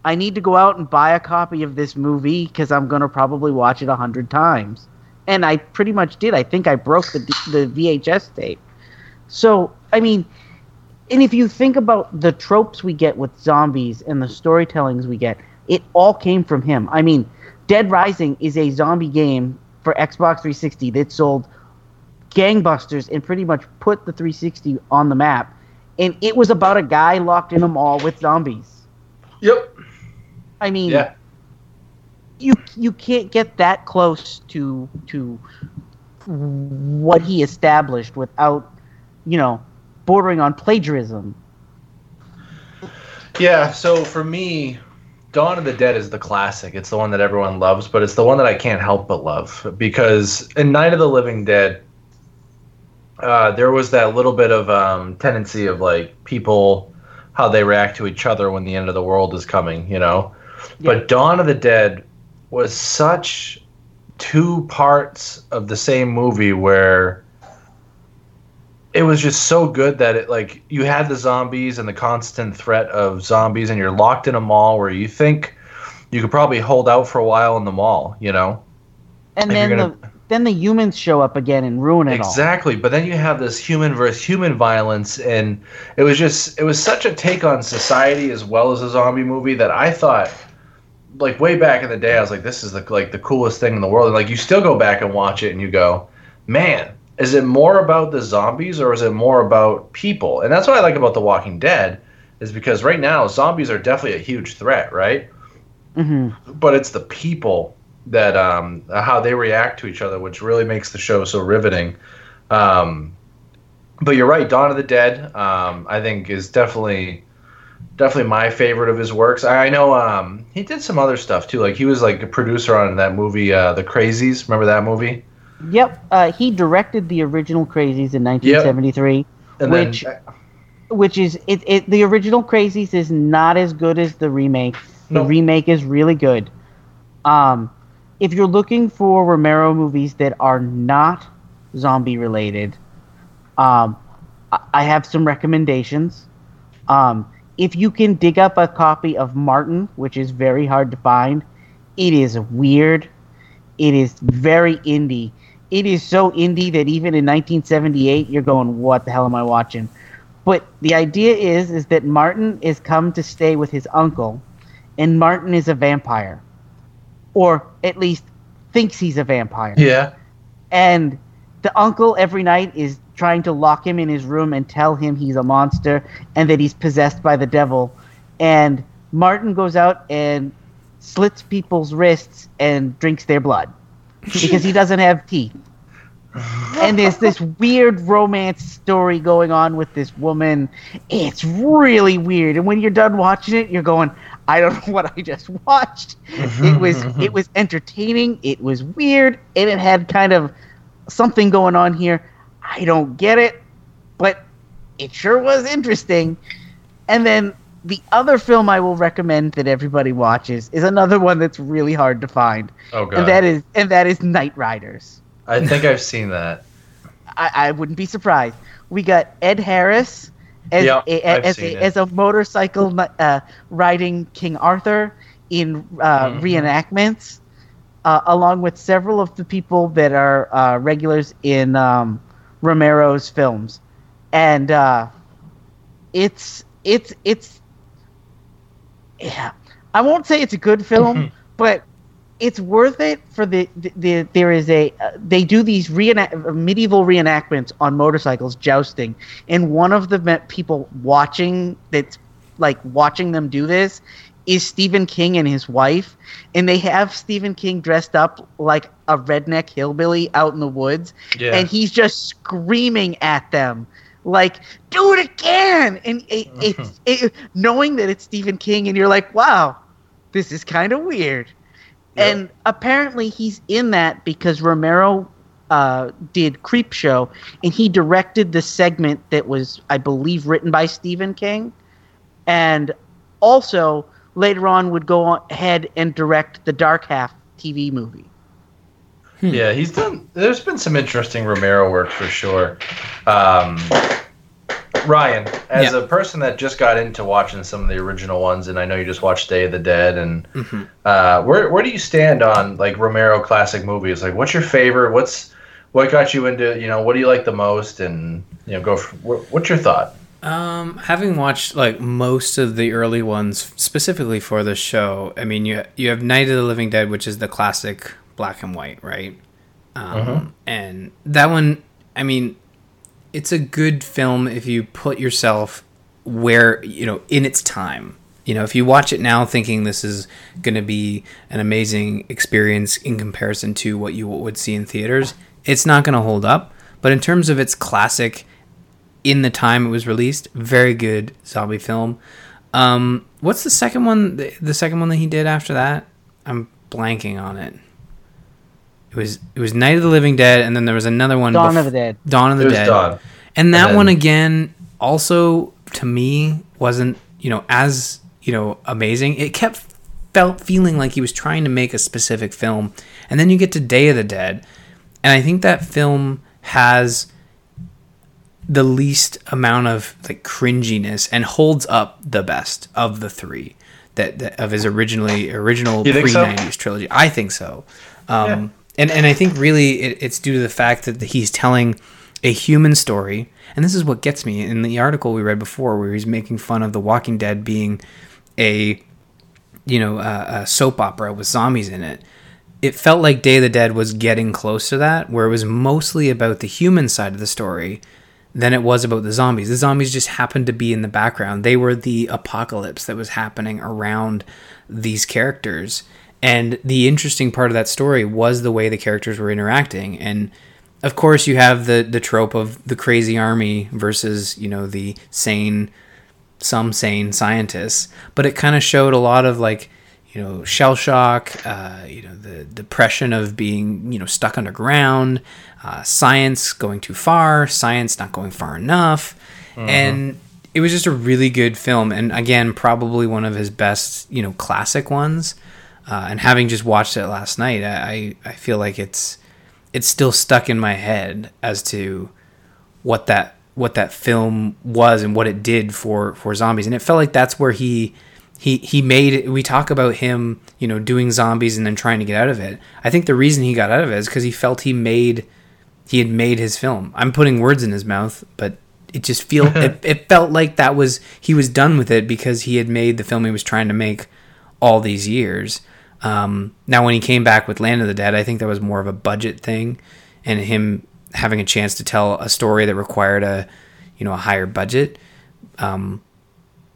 I need to go out and buy a copy of this movie because I'm going to probably watch it a hundred times. And I pretty much did. I think I broke the, the VHS tape. So, I mean, and if you think about the tropes we get with zombies and the storytellings we get, it all came from him. I mean, Dead Rising is a zombie game for Xbox 360 that sold gangbusters and pretty much put the 360 on the map. And it was about a guy locked in a mall with zombies. yep. I mean, Yeah. you you can't get that close to to what he established without, you know, bordering on plagiarism. Yeah, so for me, Dawn of the Dead is the classic. It's the one that everyone loves, but it's the one that I can't help but love because in Night of the Living Dead, uh, there was that little bit of um, tendency of like people how they react to each other when the end of the world is coming, you know. Yeah. But Dawn of the Dead was such two parts of the same movie where it was just so good that it like you had the zombies and the constant threat of zombies and you're locked in a mall where you think you could probably hold out for a while in the mall, you know. And If then you're the then the humans show up again and ruin it all. Exactly, but then you have this human versus human violence, and it was just it was such a take on society as well as a zombie movie that I thought, like way back in the day, I was like, this is the like the coolest thing in the world. And like you still go back and watch it, and you go, man, is it more about the zombies or is it more about people? And that's what I like about The Walking Dead, is because right now zombies are definitely a huge threat, right? hmm but it's the people that um, how they react to each other, which really makes the show so riveting. Um, but you're right, Dawn of the Dead, um, I think is definitely definitely my favorite of his works. I, know um, he did some other stuff too. Like he was like a producer on that movie, uh, The Crazies. Remember that movie? Yep, uh, he directed the original Crazies in 1973, And which then, which is it, it. The original Crazies is not as good as the remake. The No. remake is really good. Um, if you're looking for Romero movies that are not zombie related, um, I have some recommendations. Um, if you can dig up a copy of Martin, which is very hard to find, it is weird. It is very indie. It is so indie that even in 1978, you're going, "What the hell am I watching?" But the idea is, is that Martin is come to stay with his uncle, and Martin is a vampire, or at least thinks he's a vampire yeah, and the uncle every night is trying to lock him in his room and tell him he's a monster and that he's possessed by the devil. And martin goes out and slits people's wrists and drinks their blood because he doesn't have teeth and there's this weird romance story going on with this woman. It's really weird. And when you're done watching it you're going i don't know what i just watched. It was it was entertaining. It was weird. And it had kind of something going on here i don't get it but it sure was interesting and then the other film i will recommend that everybody watches is another one that's really hard to find oh god, and that is and that is Knightriders I think I've seen that. I, I wouldn't be surprised. We got Ed Harris as Yep, a, as, a, as a motorcycle uh, riding King Arthur in uh, Mhm. reenactments, uh, along with several of the people that are uh, regulars in um, Romero's films, and uh, it's it's it's yeah. I won't say it's a good film, but it's worth it for the, the, the there is a uh, they do these reenact, medieval reenactments on motorcycles jousting and one of the people watching that's like watching them do this is Stephen King and his wife and they have Stephen King dressed up like a redneck hillbilly out in the woods Yeah, and he's just screaming at them like do it again! And it, it's it, knowing that it's Stephen King and you're like wow this is kind of weird. Yep. and apparently he's in that because Romero uh, did Creepshow and he directed the segment that was I believe written by Stephen King. And also later on would go on ahead and direct the Dark Half TV movie yeah, he's done. There's been some interesting Romero work for sure. Um, Ryan, as Yeah. a person that just got into watching some of the original ones, and I know you just watched Day of the Dead, and Mm-hmm. uh, where where do you stand on like Romero classic movies? Like, what's your favorite? What's what got you into? You know, what do you like the most? And you know, go. For, what's your thought? Um, having watched like most of the early ones specifically for the show, I mean, you you have Night of the Living Dead, which is the classic black and white, right? Um, and that one, I mean, it's a good film if you put yourself where you know in its time. You know, if you watch it now thinking this is going to be an amazing experience in comparison to what you would see in theaters, it's not going to hold up. But in terms of its classic in the time it was released. Very good zombie film. Um, what's the second one? The, the second one that he did after that? I'm blanking on it. It was it was Night of the Living Dead, and then there was another one. Dawn bef- of the Dead. Dawn of It the was Dead. Dawn. And that And one again, also to me, wasn't you know as you know amazing. It kept felt feeling like he was trying to make a specific film, and then you get to Day of the Dead, and I think that film has the least amount of like cringiness and holds up the best of the three that, that of his originally original pre so? nineties trilogy. I think so, um, and and I think really it, it's due to the fact that he's telling a human story, and this is what gets me in the article we read before, where he's making fun of The Walking Dead being a you know a, a soap opera with zombies in it. It felt like Day of the Dead was getting close to that, where it was mostly about the human side of the story than it was about the zombies. The zombies just happened to be in the background. They were the apocalypse that was happening around these characters. And the interesting part of that story was the way the characters were interacting. And of course, you have the the trope of the crazy army versus you know the sane, some sane scientists. But it kind of showed a lot of like you know shell shock, uh, you know the depression of being you know stuck underground, uh, science going too far, science not going far enough, and it was just a really good film. And again, probably one of his best you know classic ones. Uh, and having just watched it last night, I, I I feel like it's it's still stuck in my head as to what that what that film was and what it did for for zombies and it felt like that's where he he he made it we talk about him you know doing zombies and then trying to get out of it. I think the reason he got out of it is because he felt he made he had made his film. I'm putting words in his mouth but it just feel it, it felt like that was he was done with it because he had made the film he was trying to make all these years. Um, now, when he came back with Land of the Dead, I think that was more of a budget thing, and him having a chance to tell a story that required a, you know, a higher budget. Um,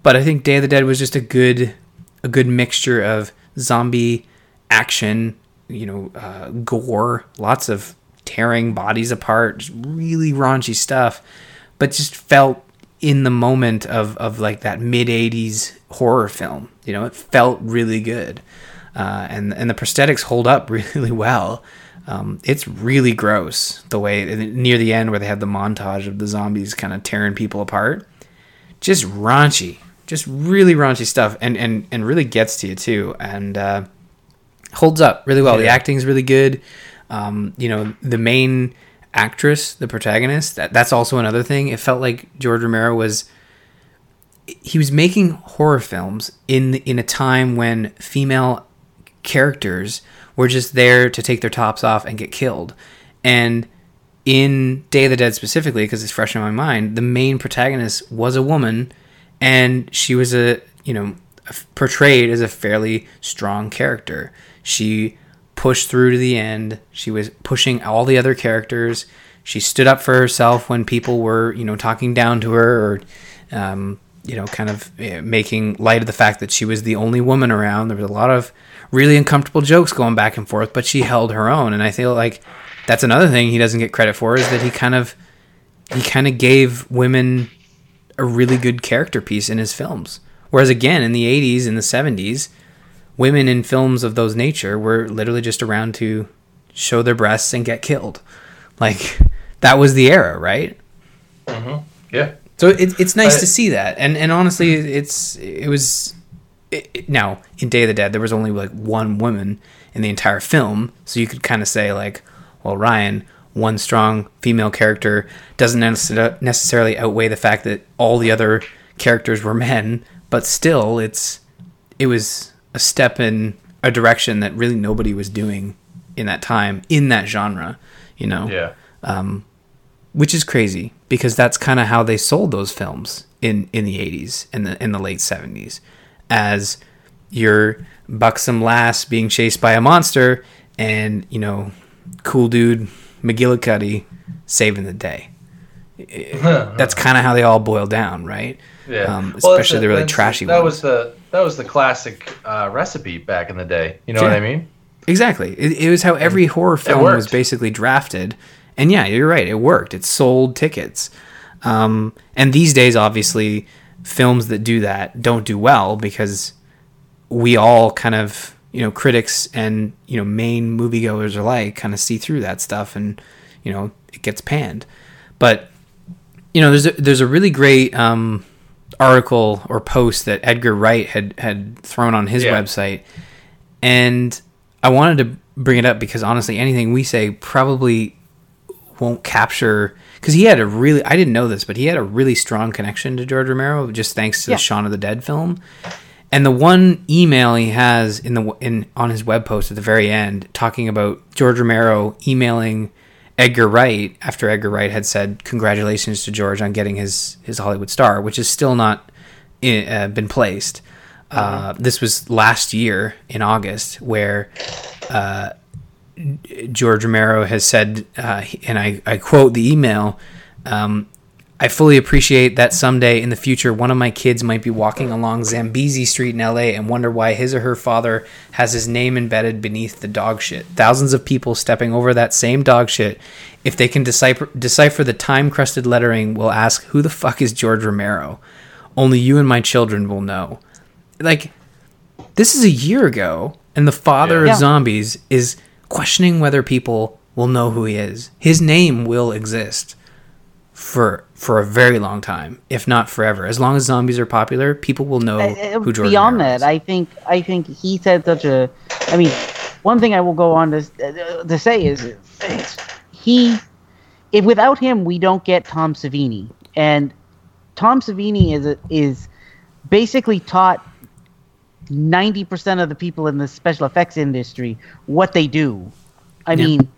but I think Day of the Dead was just a good, a good mixture of zombie action, you know, uh, gore, lots of tearing bodies apart, really raunchy stuff, but just felt in the moment of of like that mid '80s horror film. You know, it felt really good uh, and and the prosthetics hold up really well. Um, it's really gross the way near the end where they have the montage of the zombies kind of tearing people apart. Just raunchy, just really raunchy stuff, and and and really gets to you too, and uh, holds up really well. The Yeah. acting's really good. Um, you know, the main actress, the protagonist, that, that's also another thing. It felt like George Romero was he was making horror films in in a time when female characters were just there to take their tops off and get killed. And in Day of the Dead specifically, because it's fresh in my mind, the main protagonist was a woman, and she was a you know portrayed as a fairly strong character. She pushed through to the end. She was pushing all the other characters. She stood up for herself when people were you know talking down to her or um, you know kind of eh, making light of the fact that she was the only woman around. There was a lot of really uncomfortable jokes going back and forth, but she held her own. And I feel like that's another thing he doesn't get credit for is that he kind of he kind of gave women a really good character piece in his films. Whereas again, in the 80s and the 70s, women in films of those nature were literally just around to show their breasts and get killed. Like that was the era, right? Mm-hmm. Yeah. So it, it's nice to see that, and and honestly, it's it was it, it- now in Day of the Dead there was only like one woman in the entire film, so you could kind of say like, well, Ryan, one strong female character doesn't necessarily outweigh the fact that all the other characters were men, but still, it's it was a step in a direction that really nobody was doing in that time in that genre, you know Yeah. Um, which is crazy because that's kind of how they sold those films in in the 80s and the in the late 70s as your buxom lass being chased by a monster and you know cool dude McGillicuddy saving the day that's kind of how they all boil down right Yeah. um, Well, especially the really trashy That ones was the that was the classic uh, recipe back in the day. You know what I mean? Exactly. It, it was how every horror film was basically drafted. And yeah, you're right. It worked. It sold tickets. Um, and these days, obviously, films that do that don't do well because we all kind of, you know, critics and, you know, main moviegoers alike kind of see through that stuff and, you know, it gets panned. But, you know, there's a, there's a really great um, article or post that Edgar Wright had, had thrown on his Yeah. website. And I wanted to bring it up because honestly, anything we say probably won't capture because he had a really I didn't know this, but he had a really strong connection to George Romero just thanks to Yeah. the Shaun of the Dead film. And the one email he has in the in on his web post at the very end talking about George Romero emailing Edgar Wright after Edgar Wright had said congratulations to George on getting his his Hollywood star, which is still not i- uh, been placed. Uh, this was last year in August, where uh, George Romero has said, uh, and I, I quote the email, um, I fully appreciate that someday in the future, one of my kids might be walking along Zambezi Street in LA and wonder why his or her father has his name embedded beneath the dog shit. Thousands of people stepping over that same dog shit, if they can decipher, decipher the time crusted lettering, will ask, Who the fuck is George Romero? Only you and my children will know. Like, this is a year ago, and the father Yeah. of zombies is questioning whether people will know who he is. His name will exist for for a very long time, if not forever. As long as zombies are popular, people will know Uh, who George beyond that, is. I think I think he said such a. I mean, one thing I will go on to uh, to say is, he. If without him, we don't get Tom Savini, and Tom Savini is a, is basically taught ninety percent of the people in the special effects industry what they do. I Yeah. mean,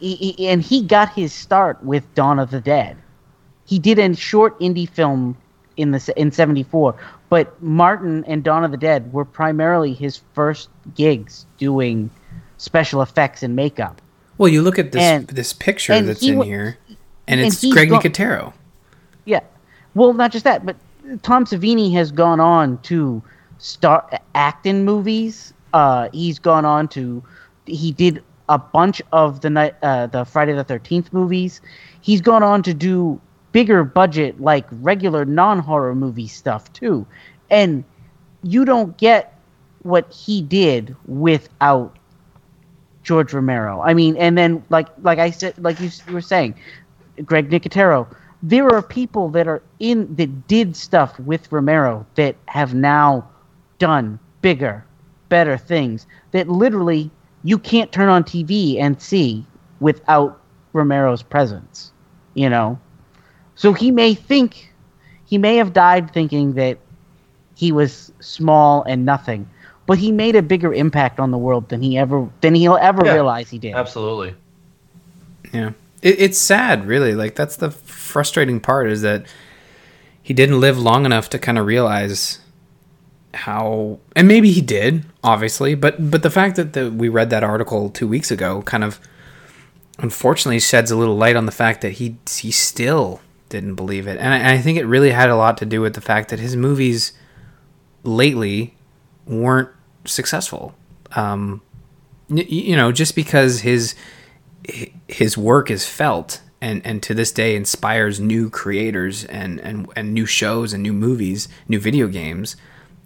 he, he- and he got his start with Dawn of the Dead. He did a short indie film in the in '74, but Martin and Dawn of the Dead were primarily his first gigs doing special effects and makeup. well, you look at this and- this picture that's he in here, and and it's Greg go- Nicotero. Yeah. Well, not just that, but Tom Savini has gone on to start act in movies. Uh, he's gone on to he did a bunch of the night uh, the Friday the Thirteenth movies. He's gone on to do bigger budget like regular non horror movie stuff too, and you don't get what he did without George Romero. I mean, and then like like I said, like you were saying, Greg Nicotero. There are people that are in that did stuff with Romero that have now done bigger, better things that literally you can't turn on TV and see without Romero's presence. You know, so he may think he may have died thinking that he was small and nothing, but he made a bigger impact on the world than he ever than he'll ever Yeah. realize he did. Absolutely. Yeah, it, it's sad, really. Like that's the frustrating part is that he didn't live long enough to kind of realize how, and maybe he did, obviously, but but the fact that the, we read that article two weeks ago kind of unfortunately sheds a little light on the fact that he he still didn't believe it, and I, and I think it really had a lot to do with the fact that his movies lately weren't successful. Um, y- you know, just because his his work is felt and, and to this day inspires new creators and, and, and new shows and new movies, new video games,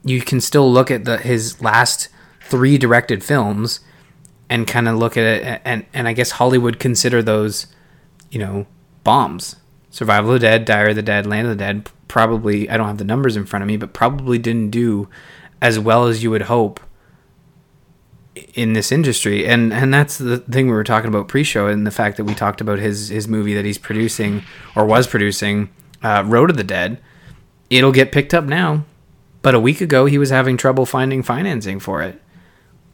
you can still look at the his last three directed films and kind of look at it and, and I guess Hollywood consider those, you know, bombs. Survival of the Dead, Diary of the Dead, Land of the Dead probably I don't have the numbers in front of me, but probably didn't do as well as you would hope in this industry. And and that's the thing we were talking about pre-show and the fact that we talked about his his movie that he's producing or was producing uh, road of the dead. It'll get picked up now but a week ago he was having trouble finding financing for it.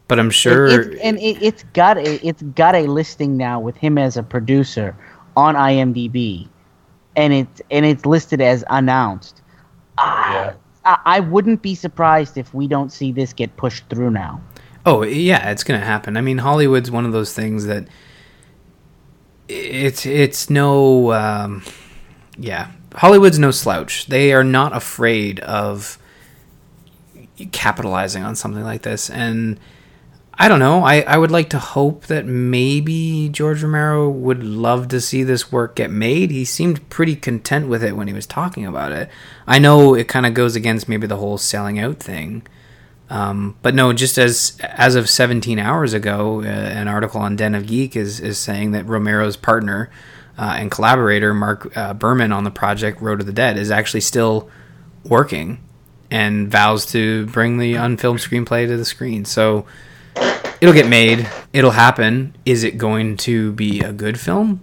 But i'm sure It- it's- and it, it's got a it's got a listing now with him as a producer on IMDb, and it's and it's listed as announced. Yeah. I, I wouldn't be surprised if we don't see this get pushed through now. Oh yeah, it's gonna happen. I mean, Hollywood's one of those things that it's it's no um, yeah. Hollywood's no slouch. They are not afraid of capitalizing on something like this, and I don't know. I, I would like to hope that maybe George Romero would love to see this work get made. He seemed pretty content with it when he was talking about it. I know it kind of goes against maybe the whole selling out thing. Um, but no, just as as of 17 hours ago, uh, an article on Den of Geek is is saying that Romero's partner uh, and collaborator Mark uh, Birman on the project Road to the Dead is actually still working and vows to bring the unfilmed screenplay to the screen. So it'll get made. It'll happen. Is it going to be a good film?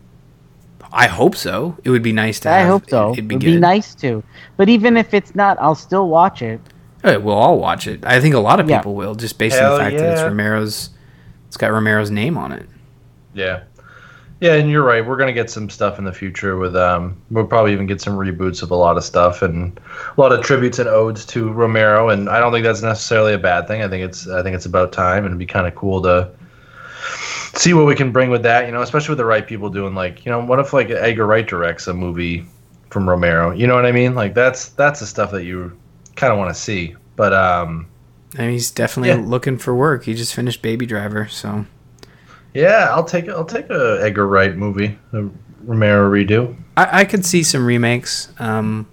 I hope so. It would be nice to. I have. hope so. It'd be It'd good. be nice to. But even if it's not, I'll still watch it. Uh, We'll all watch it. I think a lot of Yeah. people will, just based on the fact that it's. Romero's. It's got Romero's name on it. Yeah. Yeah, and you're right. We're gonna get some stuff in the future with um we'll probably even get some reboots of a lot of stuff and a lot of tributes and odes to Romero and I don't think that's necessarily a bad thing. I think it's I think it's about time and it'd be kinda cool to see what we can bring with that, you know, especially with the right people doing like, you know, what if like Edgar Wright directs a movie from Romero. You know what I mean? Like that's that's the stuff that you kind of want to see. But um, And he's definitely Yeah. looking for work. He just finished Baby Driver, so yeah, I'll take I'll take a Edgar Wright movie, a Romero redo. I, I could see some remakes. Um,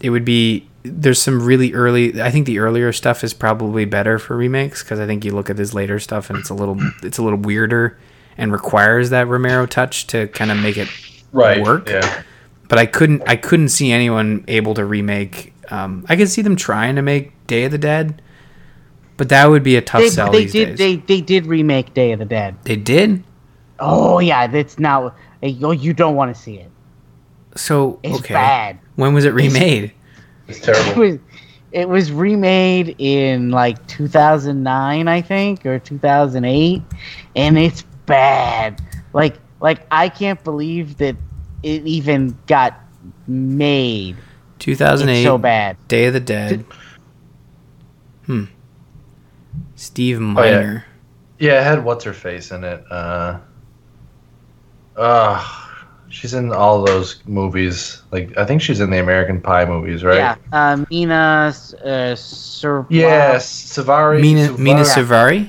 it would be there's some really early. I think the earlier stuff is probably better for remakes because I think you look at his later stuff and it's a little it's a little weirder and requires that Romero touch to kind of make it work. Yeah. But I couldn't I couldn't see anyone able to remake. Um, I could see them trying to make Day of the Dead, but that would be a tough They, sell they these did days. they they did remake Day of the Dead. they did. Oh yeah, that's now. Oh, you don't want to see it. So It's okay, bad. when was it remade? It's It terrible. was it was remade in like 2009, I think, or 2008, and it's bad. Like like I can't believe that it even got made. It's 2008. so bad. Day of the Dead. Hmm. Steve Oh, yeah. Miner. Yeah, it had what's her face in it. Uh, uh, she's in all those movies. Like I think she's in the American Pie movies, right? Yeah, uh, Mena uh, Sir. Yes, Suvari. Mena Suvari. Mena Suvari.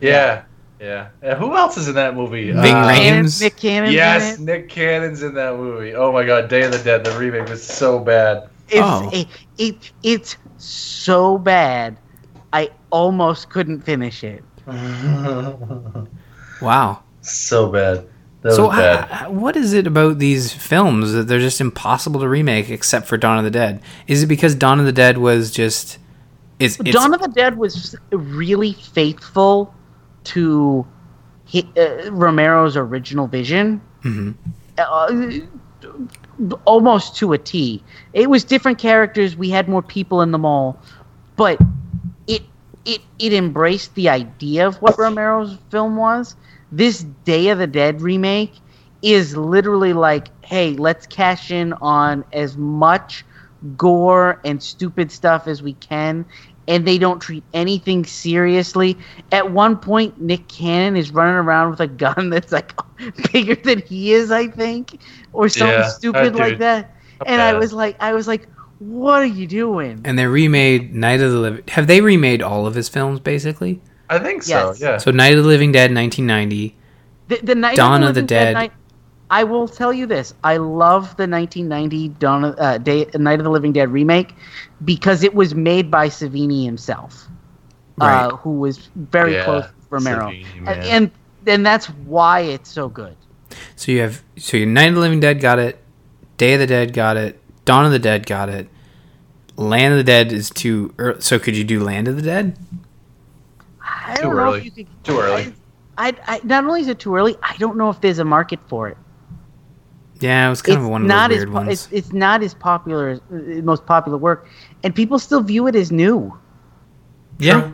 Yeah, yeah. Yeah, Who else is in that movie? Ving Uh, Rhames. Nick Cannon's Yes, in it. Nick Cannon's in that movie. Oh my god, Day of the Dead, the remake was so bad. It's Oh. it, it it's so bad. I almost couldn't finish it. Wow. so bad. That So was bad. h- h- what is it about these films that they're just impossible to remake except for Dawn of the Dead? Is it because Dawn of the Dead was just it's, it's Dawn of the Dead was really faithful to hi uh, Romero's original vision, Mhm. uh, almost to a T. It was different characters. We had more people in the mall, but it it embraced the idea of what Romero's film was. This Day of the Dead remake is literally like, hey, let's cash in on as much gore and stupid stuff as we can and they don't treat anything seriously. At one point Nick Cannon is running around with a gun that's like bigger than he is, I think, or something Yeah, stupid that like that. And I was like I was like what are you doing? and they remade Night of the Living. Have they remade all of his films basically? I think so. Yes. Yeah. So Night of the Living Dead 1990. The, the night Dawn of the Living Dead. Night- I will tell you this: I love the 1990 Dawn of, uh, Day, Night of the Living Dead remake because it was made by Savini himself, Right. uh, who was very Yeah, close to Romero, Savini, and, and and that's why it's so good. So you have so your Night of the Living Dead got it, Day of the Dead got it, Dawn of the Dead got it. Land of the Dead is too. ear so could you do Land of the Dead? I Too don't know early. if you could. Too early. I, I, not only is it too early, I don't know if there's a market for it. Yeah, it was kind it's of one of not those as weird po- ones. It's, it's not as popular as uh, most popular work, and people still view it as new. Yeah,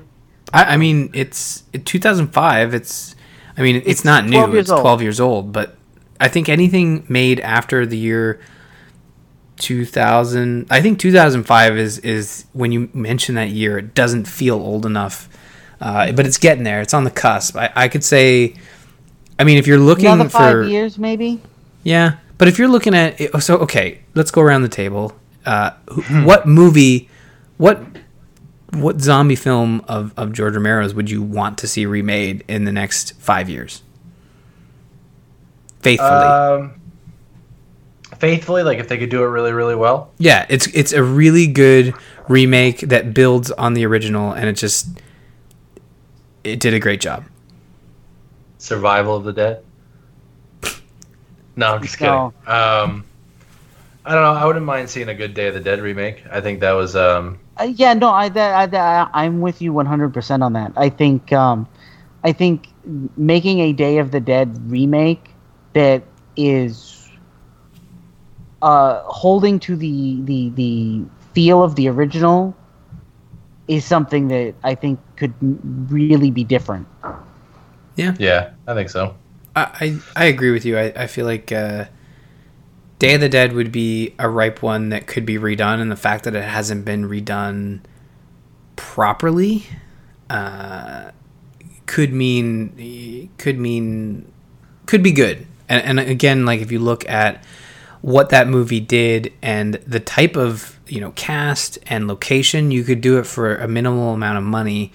I, I mean it's it, 2005. It's I mean it's, It's not new. years It's old. 12 years old, but I think anything made after the year 2000, I think 2005 is is when you mention that year, it doesn't feel old enough. Uh, but it's getting there. It's on the cusp. I, I could say. I mean, if you're looking Another five for years, maybe. yeah, but if you're looking at it, so okay, let's go around the table. Uh, wh- what movie, what what zombie film of of George Romero's would you want to see remade in the next five years? Faithfully, Um, faithfully, like if they could do it really, really well. yeah, it's it's a really good remake that builds on the original, and it just it did a great job. Survival of the Dead. No, I'm just kidding. No. Um, I don't know. I wouldn't mind seeing a good Day of the Dead remake. I think that was um, Uh, yeah, no, I, I, I, I'm with you 100% on that. I think, um, I think making a Day of the Dead remake that is uh, holding to the, the the feel of the original is something that I think could really be different. Yeah. Yeah, I think so. I, I, I agree with you. I, I feel like uh, Day of the Dead would be a ripe one that could be redone, and the fact that it hasn't been redone properly uh, could mean could mean could be good. And, and again, like if you look at what that movie did and the type of you know cast and location, you could do it for a minimal amount of money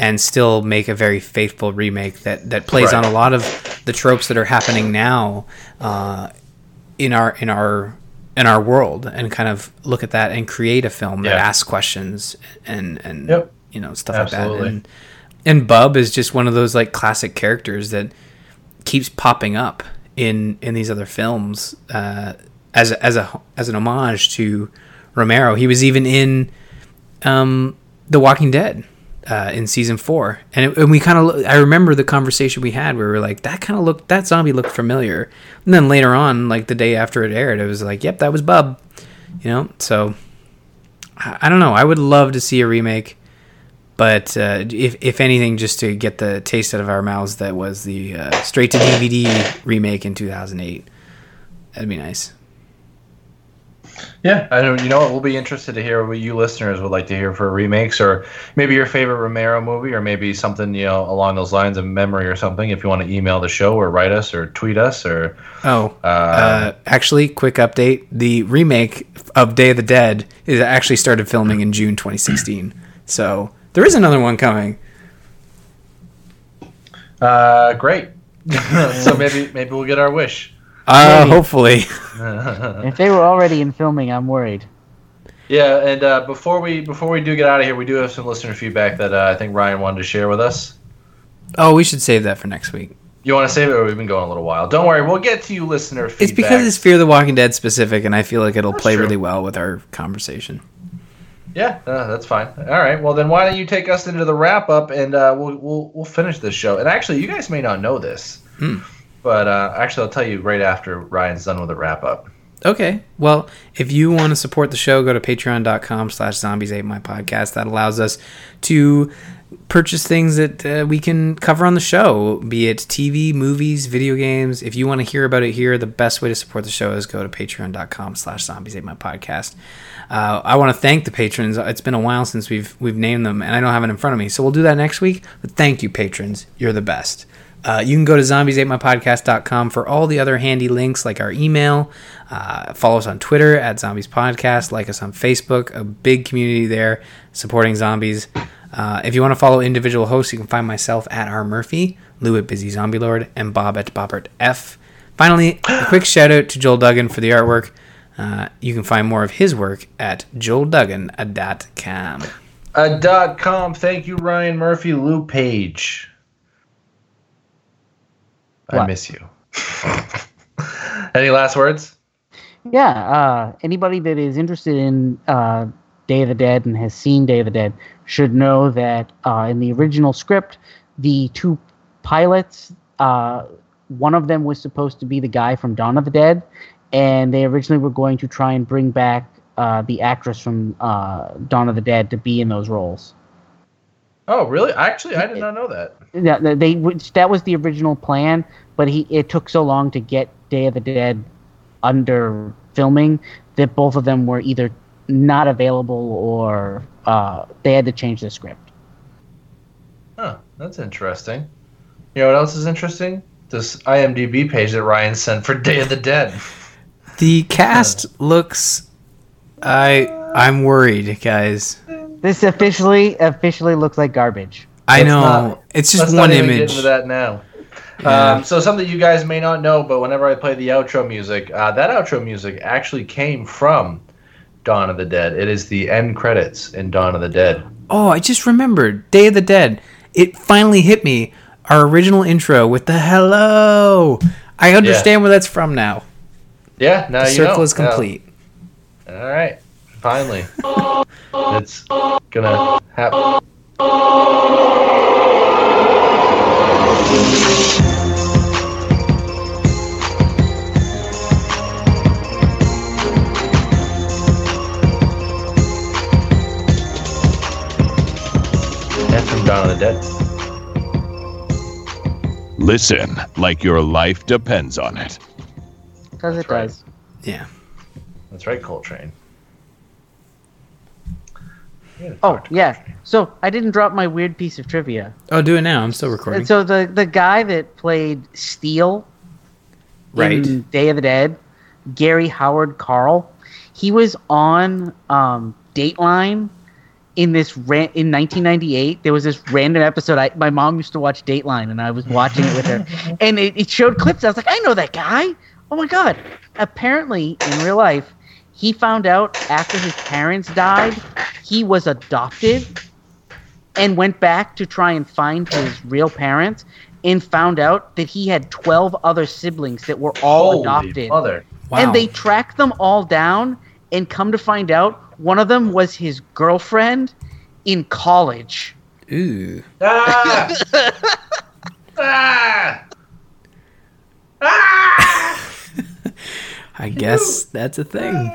and still make a very faithful remake that that plays Right. on a lot of the tropes that are happening now uh, in our in our in our world and kind of look at that and create a film that asks questions and and Yep. you know stuff like that and and Bub is just one of those like classic characters that keeps popping up in in these other films uh, as a, as a as an homage to Romero. He was even in um, The Walking Dead uh, in season four, and, it, and we kind of I remember the conversation we had where we were like that kind of looked that zombie looked familiar, and then later on, like the day after it aired, it was like yep that was Bub, you know. So I, I don't know. I would love to see a remake. But uh, if, if anything, just to get the taste out of our mouths, that was the uh, straight to DVD remake in 2008. That'd be nice. Yeah, I don't. You know what? We'll be interested to hear what you listeners would like to hear for remakes, or maybe your favorite Romero movie, or maybe something you know along those lines of memory or something. If you want to email the show, or write us, or tweet us, or Oh, uh, uh, actually, quick update: the remake of Day of the Dead is actually started filming in June 2016. So there is another one coming. uh, great. so maybe maybe we'll get our wish. Uh, Maybe. hopefully. If they were already in filming, I'm worried. Yeah, and uh, before we before we do get out of here, we do have some listener feedback that uh, I think Ryan wanted to share with us. Oh, we should save that for next week. You want to save it, or we've been going a little while. Don't worry, we'll get to you, listener feedback. It's because it's Fear of the Walking Dead specific, and I feel like it'll That's play true. really well with our conversation. Yeah, uh, that's fine. All right. Well, then why don't you take us into the wrap up, and uh, we'll we'll we'll finish this show. And actually, you guys may not know this, Hmm. But uh, actually, I'll tell you right after Ryan's done with the wrap up. Okay. Well, if you want to support the show, go to patreon.com slash zombies ate my podcast. That allows us to purchase things that uh, we can cover on the show, be it TV, movies, video games. If you want to hear about it here, the best way to support the show is go to patreon.com slash zombies ate my podcast. Uh, I want to thank the patrons. It's been a while since we've we've named them, and I don't have it in front of me. So we'll do that next week. But thank you, patrons. You're the best. Uh, you can go to zombies8mypodcast.com for all the other handy links like our email. Uh, follow us on Twitter at Zombies Podcast. Like us on Facebook. A big community there supporting zombies. Uh, if you want to follow individual hosts, you can find myself at R. Murphy, Lou at Busy Zombie Lord, and Bob at Bobbert F. Finally, a quick shout out to Joel Duggan for the artwork. Uh, you can find more of his work at joelduggan.com. Uh, dot com. Thank you, Ryan Murphy, Lou Page. I miss you. Any last words? Yeah, uh, anybody that is interested in uh, Day of the Dead and has seen Day of the Dead should know that uh, in the original script, the two pilots, uh, one of them was supposed to be the guy from Dawn of the Dead, and they originally were going to try and bring back uh, the actress from uh, Dawn of the Dead to be in those roles. Oh, really? Actually, I did not know that. Yeah, they- they that was the original plan, but he it took so long to get Day of the Dead under filming that both of them were either not available or uh, they had to change the script. Huh, that's interesting. You know what else is interesting? This IMDb page that Ryan sent for Day of the Dead. The cast looks. I I'm worried, guys. This officially officially looks like garbage. I Let's know not- it's just Let's one not even image. Get into that now. Yeah. Um, so something you guys may not know, but whenever I play the outro music, uh, that outro music actually came from Dawn of the Dead. It is the end credits in Dawn of the Dead. Oh, I just remembered Day of the Dead. It finally hit me. Our original intro with the hello. I understand where that's from now. Yeah, now The you circle know. is complete. Yeah. All right, finally, it's gonna happen. That's from Dawn of the Dead. Listen like your life depends on it. Because it right. does. Yeah. That's right, Coltrane. Yeah, Oh yeah. So I didn't drop my weird piece of trivia. Oh, do it now. I'm still recording. So the the guy that played Steel Right. in Day of the Dead, Gary Howard Klar. He was on um, Dateline in this ran- in 1998. There was this random episode. I, my mom used to watch Dateline, and I was watching it with her, and it, it showed clips. I was like, I know that guy. Oh my god! Apparently, in real life, he found out after his parents died, he was adopted, and went back to try and find his real parents, and found out that he had 12 other siblings that were all Holy adopted. Mother. Wow. And they tracked them all down and come to find out one of them was his girlfriend in college. Ooh. Ah! ah! Ah! I guess that's a thing.